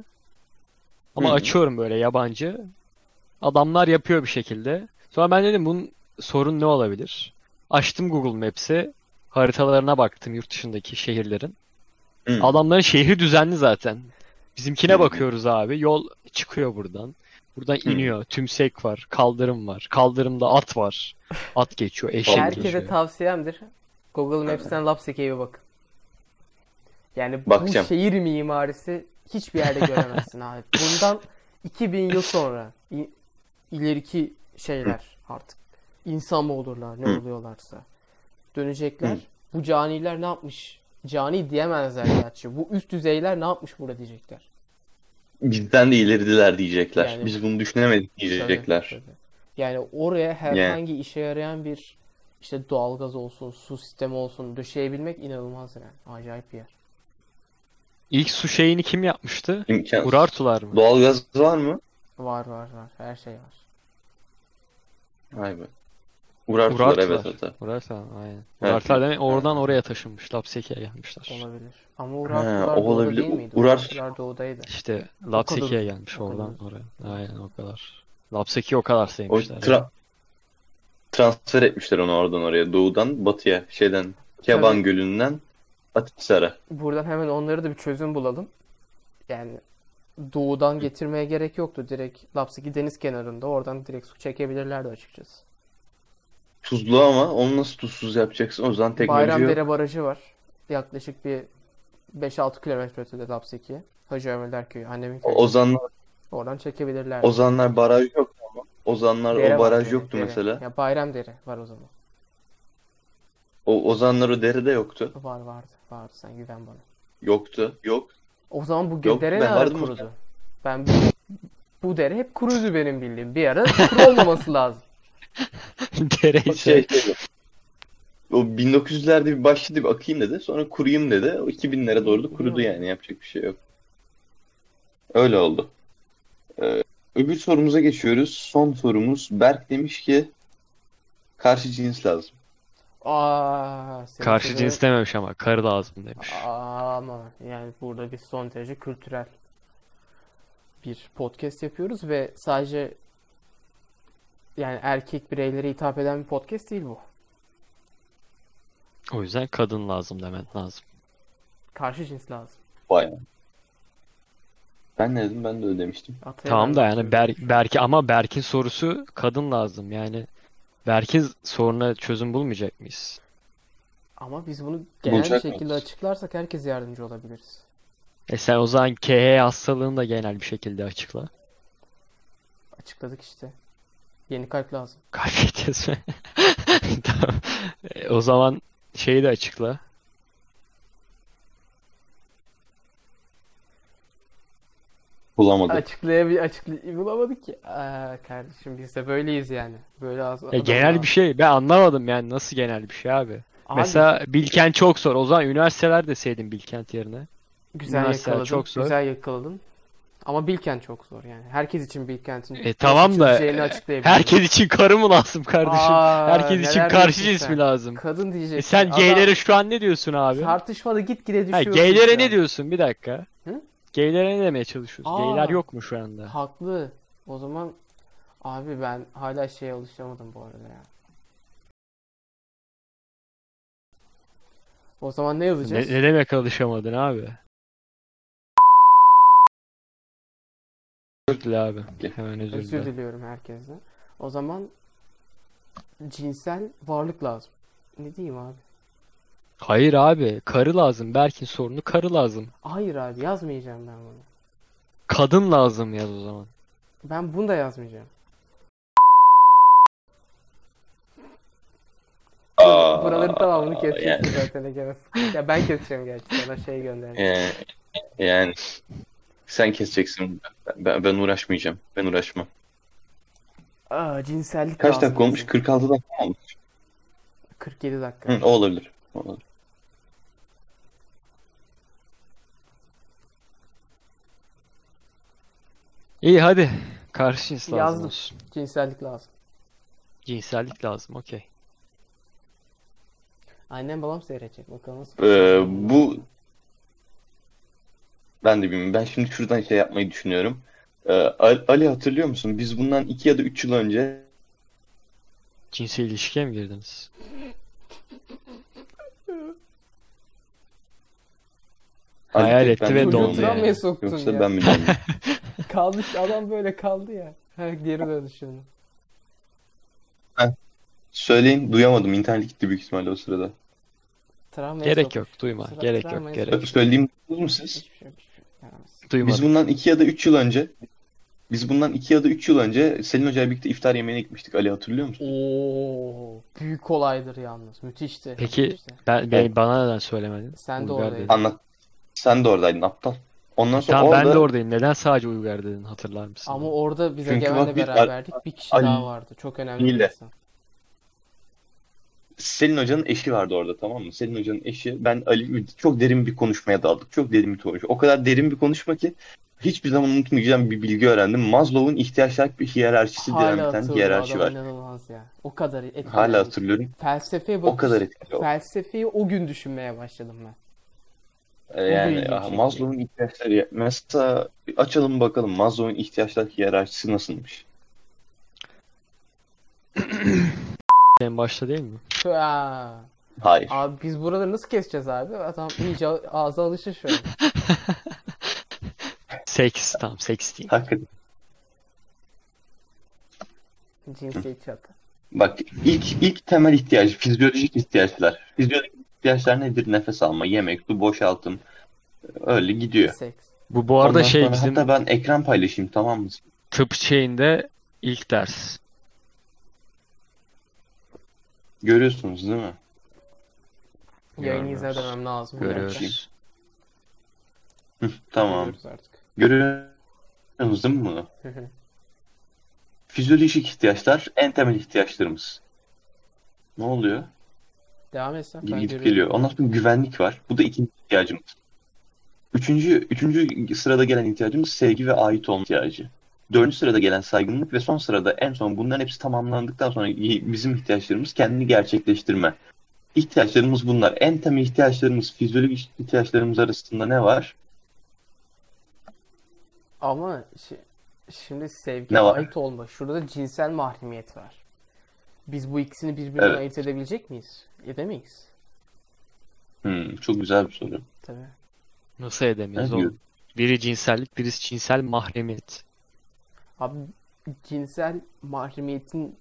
Ama Hı. açıyorum böyle yabancı. Adamlar yapıyor bir şekilde. Sonra ben dedim bunun sorun ne olabilir? Açtım Google Maps'i. Haritalarına baktım yurt dışındaki şehirlerin. Hı. Adamların şehri düzenli zaten. Bizimkine Hı. bakıyoruz abi. Yol çıkıyor buradan. Buradan Hı. iniyor. Tümsek var. Kaldırım var. Kaldırımda at var. At geçiyor. Eşek Herkese geçiyor. tavsiyemdir. Google Maps'ten Lapseki'ye bir bakın. Yani Bakacağım. bu şehir mimarisi hiçbir yerde göremezsin abi. Bundan 2000 yıl sonra ileriki şeyler artık insan mı olurlar ne oluyorlarsa dönecekler. Bu caniler ne yapmış? Cani diyemezler gerçi. Bu üst düzeyler ne yapmış burada diyecekler. Bizden de ileridiler diyecekler. Yani- Biz bunu düşünemedik diyecekler. Tabii, tabii. Yani oraya herhangi işe yarayan bir işte doğalgaz olsun, su sistemi olsun döşeyebilmek inanılmaz yani. Acayip bir yer. İlk su şeyini kim yapmıştı? İmkansız. Urartular mı? Doğalgaz var mı? Var var var. Her şey var. Vay be. Urartular Urartular. evet ata. Urartular aynen. Evet. Urartular demek oradan oraya taşınmış. Lapseki'ye gelmişler. Olabilir. Ama Urartular o doğuda olabilir. değil miydi? Urar- Urartular doğudaydı. İşte Lapseki'ye gelmiş O kadar oradan oraya. Aynen o kadar. Lapseki o kadar O sevmişler. tra- transfer etmişler onu oradan oraya. Doğudan batıya. Şeyden Keban. Gölü'nden Atikhisar'a. Buradan hemen onları da bir çözüm bulalım. Yani doğudan getirmeye gerek yoktu. Direkt Lapseki deniz kenarında. Oradan direkt su çekebilirlerdi açıkçası. Tuzlu ama onu nasıl tuzsuz yapacaksın? O zaman teknoloji yok. Bayramdere Barajı var. Yaklaşık bir 5-6 kilometre ötede Lapseki'ye. Hacı Ömerler Köyü. Annemin köyü. Ozanlar, Oradan çekebilirler. Ozanlar baraj yok ama. Ozanlar Dere o var, baraj dere, yoktu dere. mesela. Ya Bayramdere var o zaman. O Ozanlar o derede yoktu. Var vardı. Vardı sen güven bana. Yoktu. Yok. O zaman bu Yok, dere ben ne ara kurudu? Ben bu, bu dere hep kuruydu benim bildiğim. Bir ara kuru olmaması lazım. Dere O ise şey, şey, o 1900'lerde bir başladı bir akayım dedi. Sonra kuruyayım dedi. O 2000'lere doğru da kurudu yani. Yapacak bir şey yok. Öyle oldu. Ee, öbür sorumuza geçiyoruz. Son sorumuz. Berk demiş ki karşı cins lazım. Aa, karşı sözünü- cins dememiş ama karı lazım demiş. Ama yani burada bir son derece kültürel bir podcast yapıyoruz ve sadece yani erkek bireylere hitap eden bir podcast değil bu. O yüzden kadın lazım demen lazım. Karşı cins lazım. Vay. Ben ne dedim? Ben de öyle demiştim. Ataya Tamam ben da yani söylüyorum Berk, ama Berk'in sorusu kadın lazım yani. Berk'in soruna çözüm bulmayacak mıyız? Ama biz bunu genel bir Bulacak şekilde mıyız? açıklarsak herkes yardımcı olabiliriz. E sen o zaman KH hastalığını da genel bir şekilde açıkla. Açıkladık işte. Yeni kalp lazım. Kaybedeceğiz mi? Tamam. E, o zaman şeyi de açıkla. Bulamadım. Açıklayabil açıklay bulamadık ki. Aa, kardeşim biz de böyleyiz yani. Böyle az E, adam genel bir şey. Ben anlamadım yani nasıl genel bir şey abi. Abi, Mesela Bilkent çok zor. O zaman üniversiteler deseydin Bilkent yerine. güzel yakaladın. çok zor. Güzel yakaladın. Ama Bilkent çok zor yani. Herkes için Bilkent'in E, tamam da e. Herkes için karı mı lazım kardeşim? Aa, Herkes için karşı cins mi lazım? Kadın E diyeceksin. sen Adam gaylere şu an ne diyorsun abi? tartışmada gitgide Ha, düşüyorsun gaylere şu ne diyorsun? Bir dakika. Hı? Gaylere ne demeye çalışıyorsun? Aa. Gayler yok mu şu anda? Haklı. O zaman abi ben hala şeye alışamadım bu arada ya. O zaman ne Ne, yazacağız? ne demek alışamadın abi? Özür dile abi. Hemen özür Özür dile. diliyorum herkesten. O zaman cinsel varlık lazım. Ne diyeyim abi? Hayır abi. Karı lazım. Berk'in sorunu karı lazım. Hayır abi yazmayacağım ben bunu. Kadın lazım yaz o zaman. Ben bunu da yazmayacağım. Aa, buraların tamamını keseceksin yani. zaten Egemen. Ya ben keseceğim gerçi sana şey gönderdim. Yani, yani sen keseceksin. Ben, ben uğraşmayacağım. Ben uğraşmam. Aa cinsellik Kaç lazım dakika olmuş? bize. 46 dakika olmuş? 47 dakika. Hı, o olabilir. İyi hadi. Karşı cins lazım Yazdım. olsun. Cinsellik lazım. Cinsellik lazım okey. Annem babam seyredecek bakalım nasıl. Ee, bu ben de bilmiyorum. Ben şimdi şuradan şey yapmayı düşünüyorum. Ee, Ali Ali hatırlıyor musun? Biz bundan 2 ya da 3 yıl önce Cinsel ilişkiye mi girdiniz? Hayal etti ve dondu yani. soktun Yoksa ya. ben biliyorum. Kaldı işte adam böyle kaldı ya. Ha, geri döndü şimdi. Söyleyin duyamadım. İnternet gitti büyük ihtimalle o sırada. Travmaya Gerek yok duyma. Sıra- Gerek yok gerek. sokmuş. Söyleyeyim duydunuz mu siz? Hiçbir şey, hiçbir şey yaramaz. Biz Duymadım. bundan 2 ya da 3 yıl önce biz bundan 2 ya da 3 yıl önce Selin Hoca'yla birlikte iftar yemeğine gitmiştik. Ali hatırlıyor musun? Oo, büyük olaydır yalnız. Müthişti. Peki Müthişti. ben, ben bana neden söylemedin? Sen de Uygar oradaydın. dedin. Anlat. Sen de oradaydın aptal. Ondan sonra Tamam ben orada de oradayım. Neden sadece Uygar dedin hatırlar mısın? Ama orada biz Çünkü Egemen'le bak biz- beraberdik. Bir kişi Ali- daha vardı. Çok önemli bir insan. Selin Hoca'nın eşi vardı orada tamam mı? Selin Hoca'nın eşi ben Ali çok derin bir konuşmaya daldık. Çok derin bir konuşma. O kadar derin bir konuşma ki hiçbir zaman unutmayacağım bir bilgi öğrendim. Maslow'un ihtiyaçlar bir hiyerarşisi Hala denen bir tane hiyerarşi Adam var. inanılmaz ya. O kadar etkileyici. Hala hatırlıyorum. Felsefeye O bakış. kadar etkili. Felsefeyi o gün düşünmeye başladım ben. Ee, Yani. Maslow'un ihtiyaçları mesela açalım bakalım Maslow'un ihtiyaçlar hiyerarşisi nasılmış? En başta değil mi? Ha. Hayır. Abi biz buraları nasıl keseceğiz abi? Adam iyice ağza alışır şu an. Seks tamam seks diyeyim. Hakikaten. Cinsiyet çatı. Bak ilk ilk temel ihtiyaç fizyolojik ihtiyaçlar. Fizyolojik ihtiyaçlar nedir? Nefes alma, yemek, su, boşaltım. Öyle gidiyor. Seks. Bu bu arada Ondan şey sonra bizim hatta ben ekran paylaşayım tamam mı? tıp şeyinde ilk ders. Görüyorsunuz değil mi? Yayını izlemem lazım. Görüyoruz. Tamam. Görüyoruz artık. Görüyorsunuz değil mi bunu? Fizyolojik ihtiyaçlar en temel ihtiyaçlarımız. Ne oluyor? Devam etsen Gidip görüyorum. geliyor. Ondan sonra güvenlik var. Bu da ikinci ihtiyacımız. Üçüncü, üçüncü sırada gelen ihtiyacımız sevgi ve ait olma ihtiyacı. Dördüncü sırada gelen saygınlık ve son sırada en son bunların hepsi tamamlandıktan sonra bizim ihtiyaçlarımız kendini gerçekleştirme. İhtiyaçlarımız bunlar. En temel ihtiyaçlarımız, fizyolojik ihtiyaçlarımız arasında ne var? Ama şi- şimdi sevgi Ne var? ait olma. Şurada da cinsel mahremiyet var. Biz bu ikisini birbirinden Evet. ayırt edebilecek miyiz? Edemeyiz. Hmm, çok güzel bir soru. Tabii. Nasıl edemeyiz Ne oğlum? diyor? Biri cinsellik, birisi cinsel mahremiyet. Abi cinsel mahremiyetine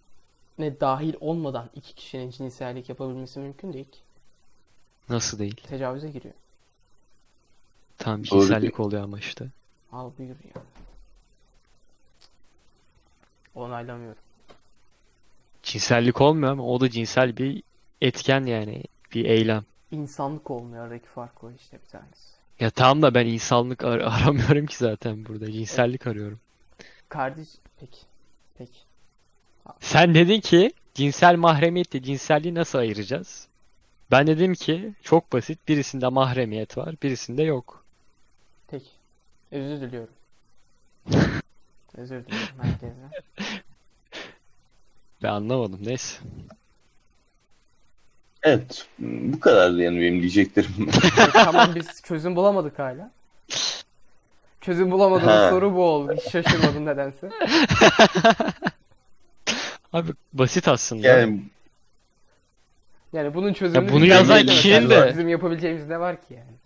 dahil olmadan iki kişinin cinsellik yapabilmesi mümkün değil. ki. Nasıl değil? Tecavüze giriyor. Tam Doğru cinsellik oluyor ama işte. Al buyur ya. Onaylamıyorum. Cinsellik olmuyor ama o da cinsel bir etken yani. Bir eylem. İnsanlık olmuyor aradaki fark o işte bir tanesi. Ya tamam da ben insanlık ar- aramıyorum ki zaten burada. Cinsellik arıyorum. Kardeş peki. Peki. Sen dedin ki cinsel mahremiyetle cinselliği nasıl ayıracağız? Ben dedim ki çok basit. Birisinde mahremiyet var, birisinde yok. Peki. Özür diliyorum. Özür diliyorum herkesten. Ben anlamadım. Neyse. Evet, bu kadardı yani benim diyeceklerim. Tamam biz çözüm bulamadık hala. Çözüm bulamadığımız soru bu oldu. Hiç şaşırmadım nedense. Abi basit aslında. Yani Yani bunun çözümünü Ya bunu yazan kişinin de- Bizim yapabileceğimiz ne var ki yani?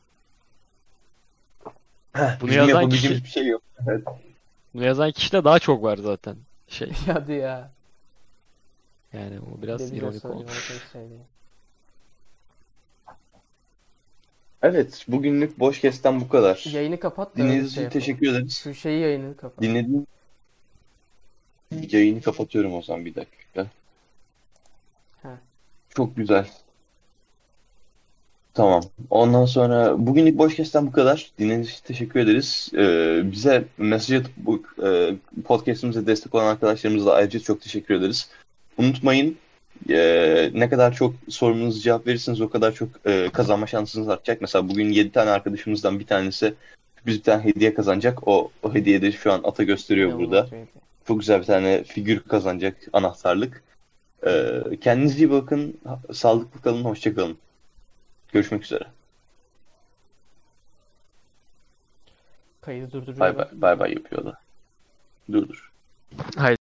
Bunu bizim yazan kişi- bir şey yok. Evet. Bunu yazan kişide daha çok var zaten. Şey Hadi ya. Yani o biraz Demin o ironik söylediğim oldu. o tek şey değil. Evet, bugünlük boş kesten bu kadar. Yayını kapat da Dinlediğiniz öyle için şey yapalım. teşekkür ederiz. Şu şeyi yayını kapat. Dinlediğiniz Yayını kapatıyorum o zaman bir dakika. Ha. Çok güzel. Tamam. Ondan sonra bugünlük Boşkes'ten bu kadar. Dinlediğiniz için teşekkür ederiz. Ee, bize mesaj atıp bu e, podcast'imize destek olan arkadaşlarımıza da ayrıca çok teşekkür ederiz. Unutmayın e, ne kadar çok sorununuza cevap verirseniz o kadar çok e, kazanma şansınız artacak. Mesela bugün 7 tane arkadaşımızdan bir tanesi biz bir tane hediye kazanacak. O, o hediye de şu an ata gösteriyor burada. Çok güzel bir tane figür kazanacak anahtarlık. Ee, kendinize iyi bakın. Sağlıklı kalın. Hoşça kalın. Görüşmek üzere. Kaydı durduruyorum. Bay bay bay bay yapıyor da. Dur dur. Haydi.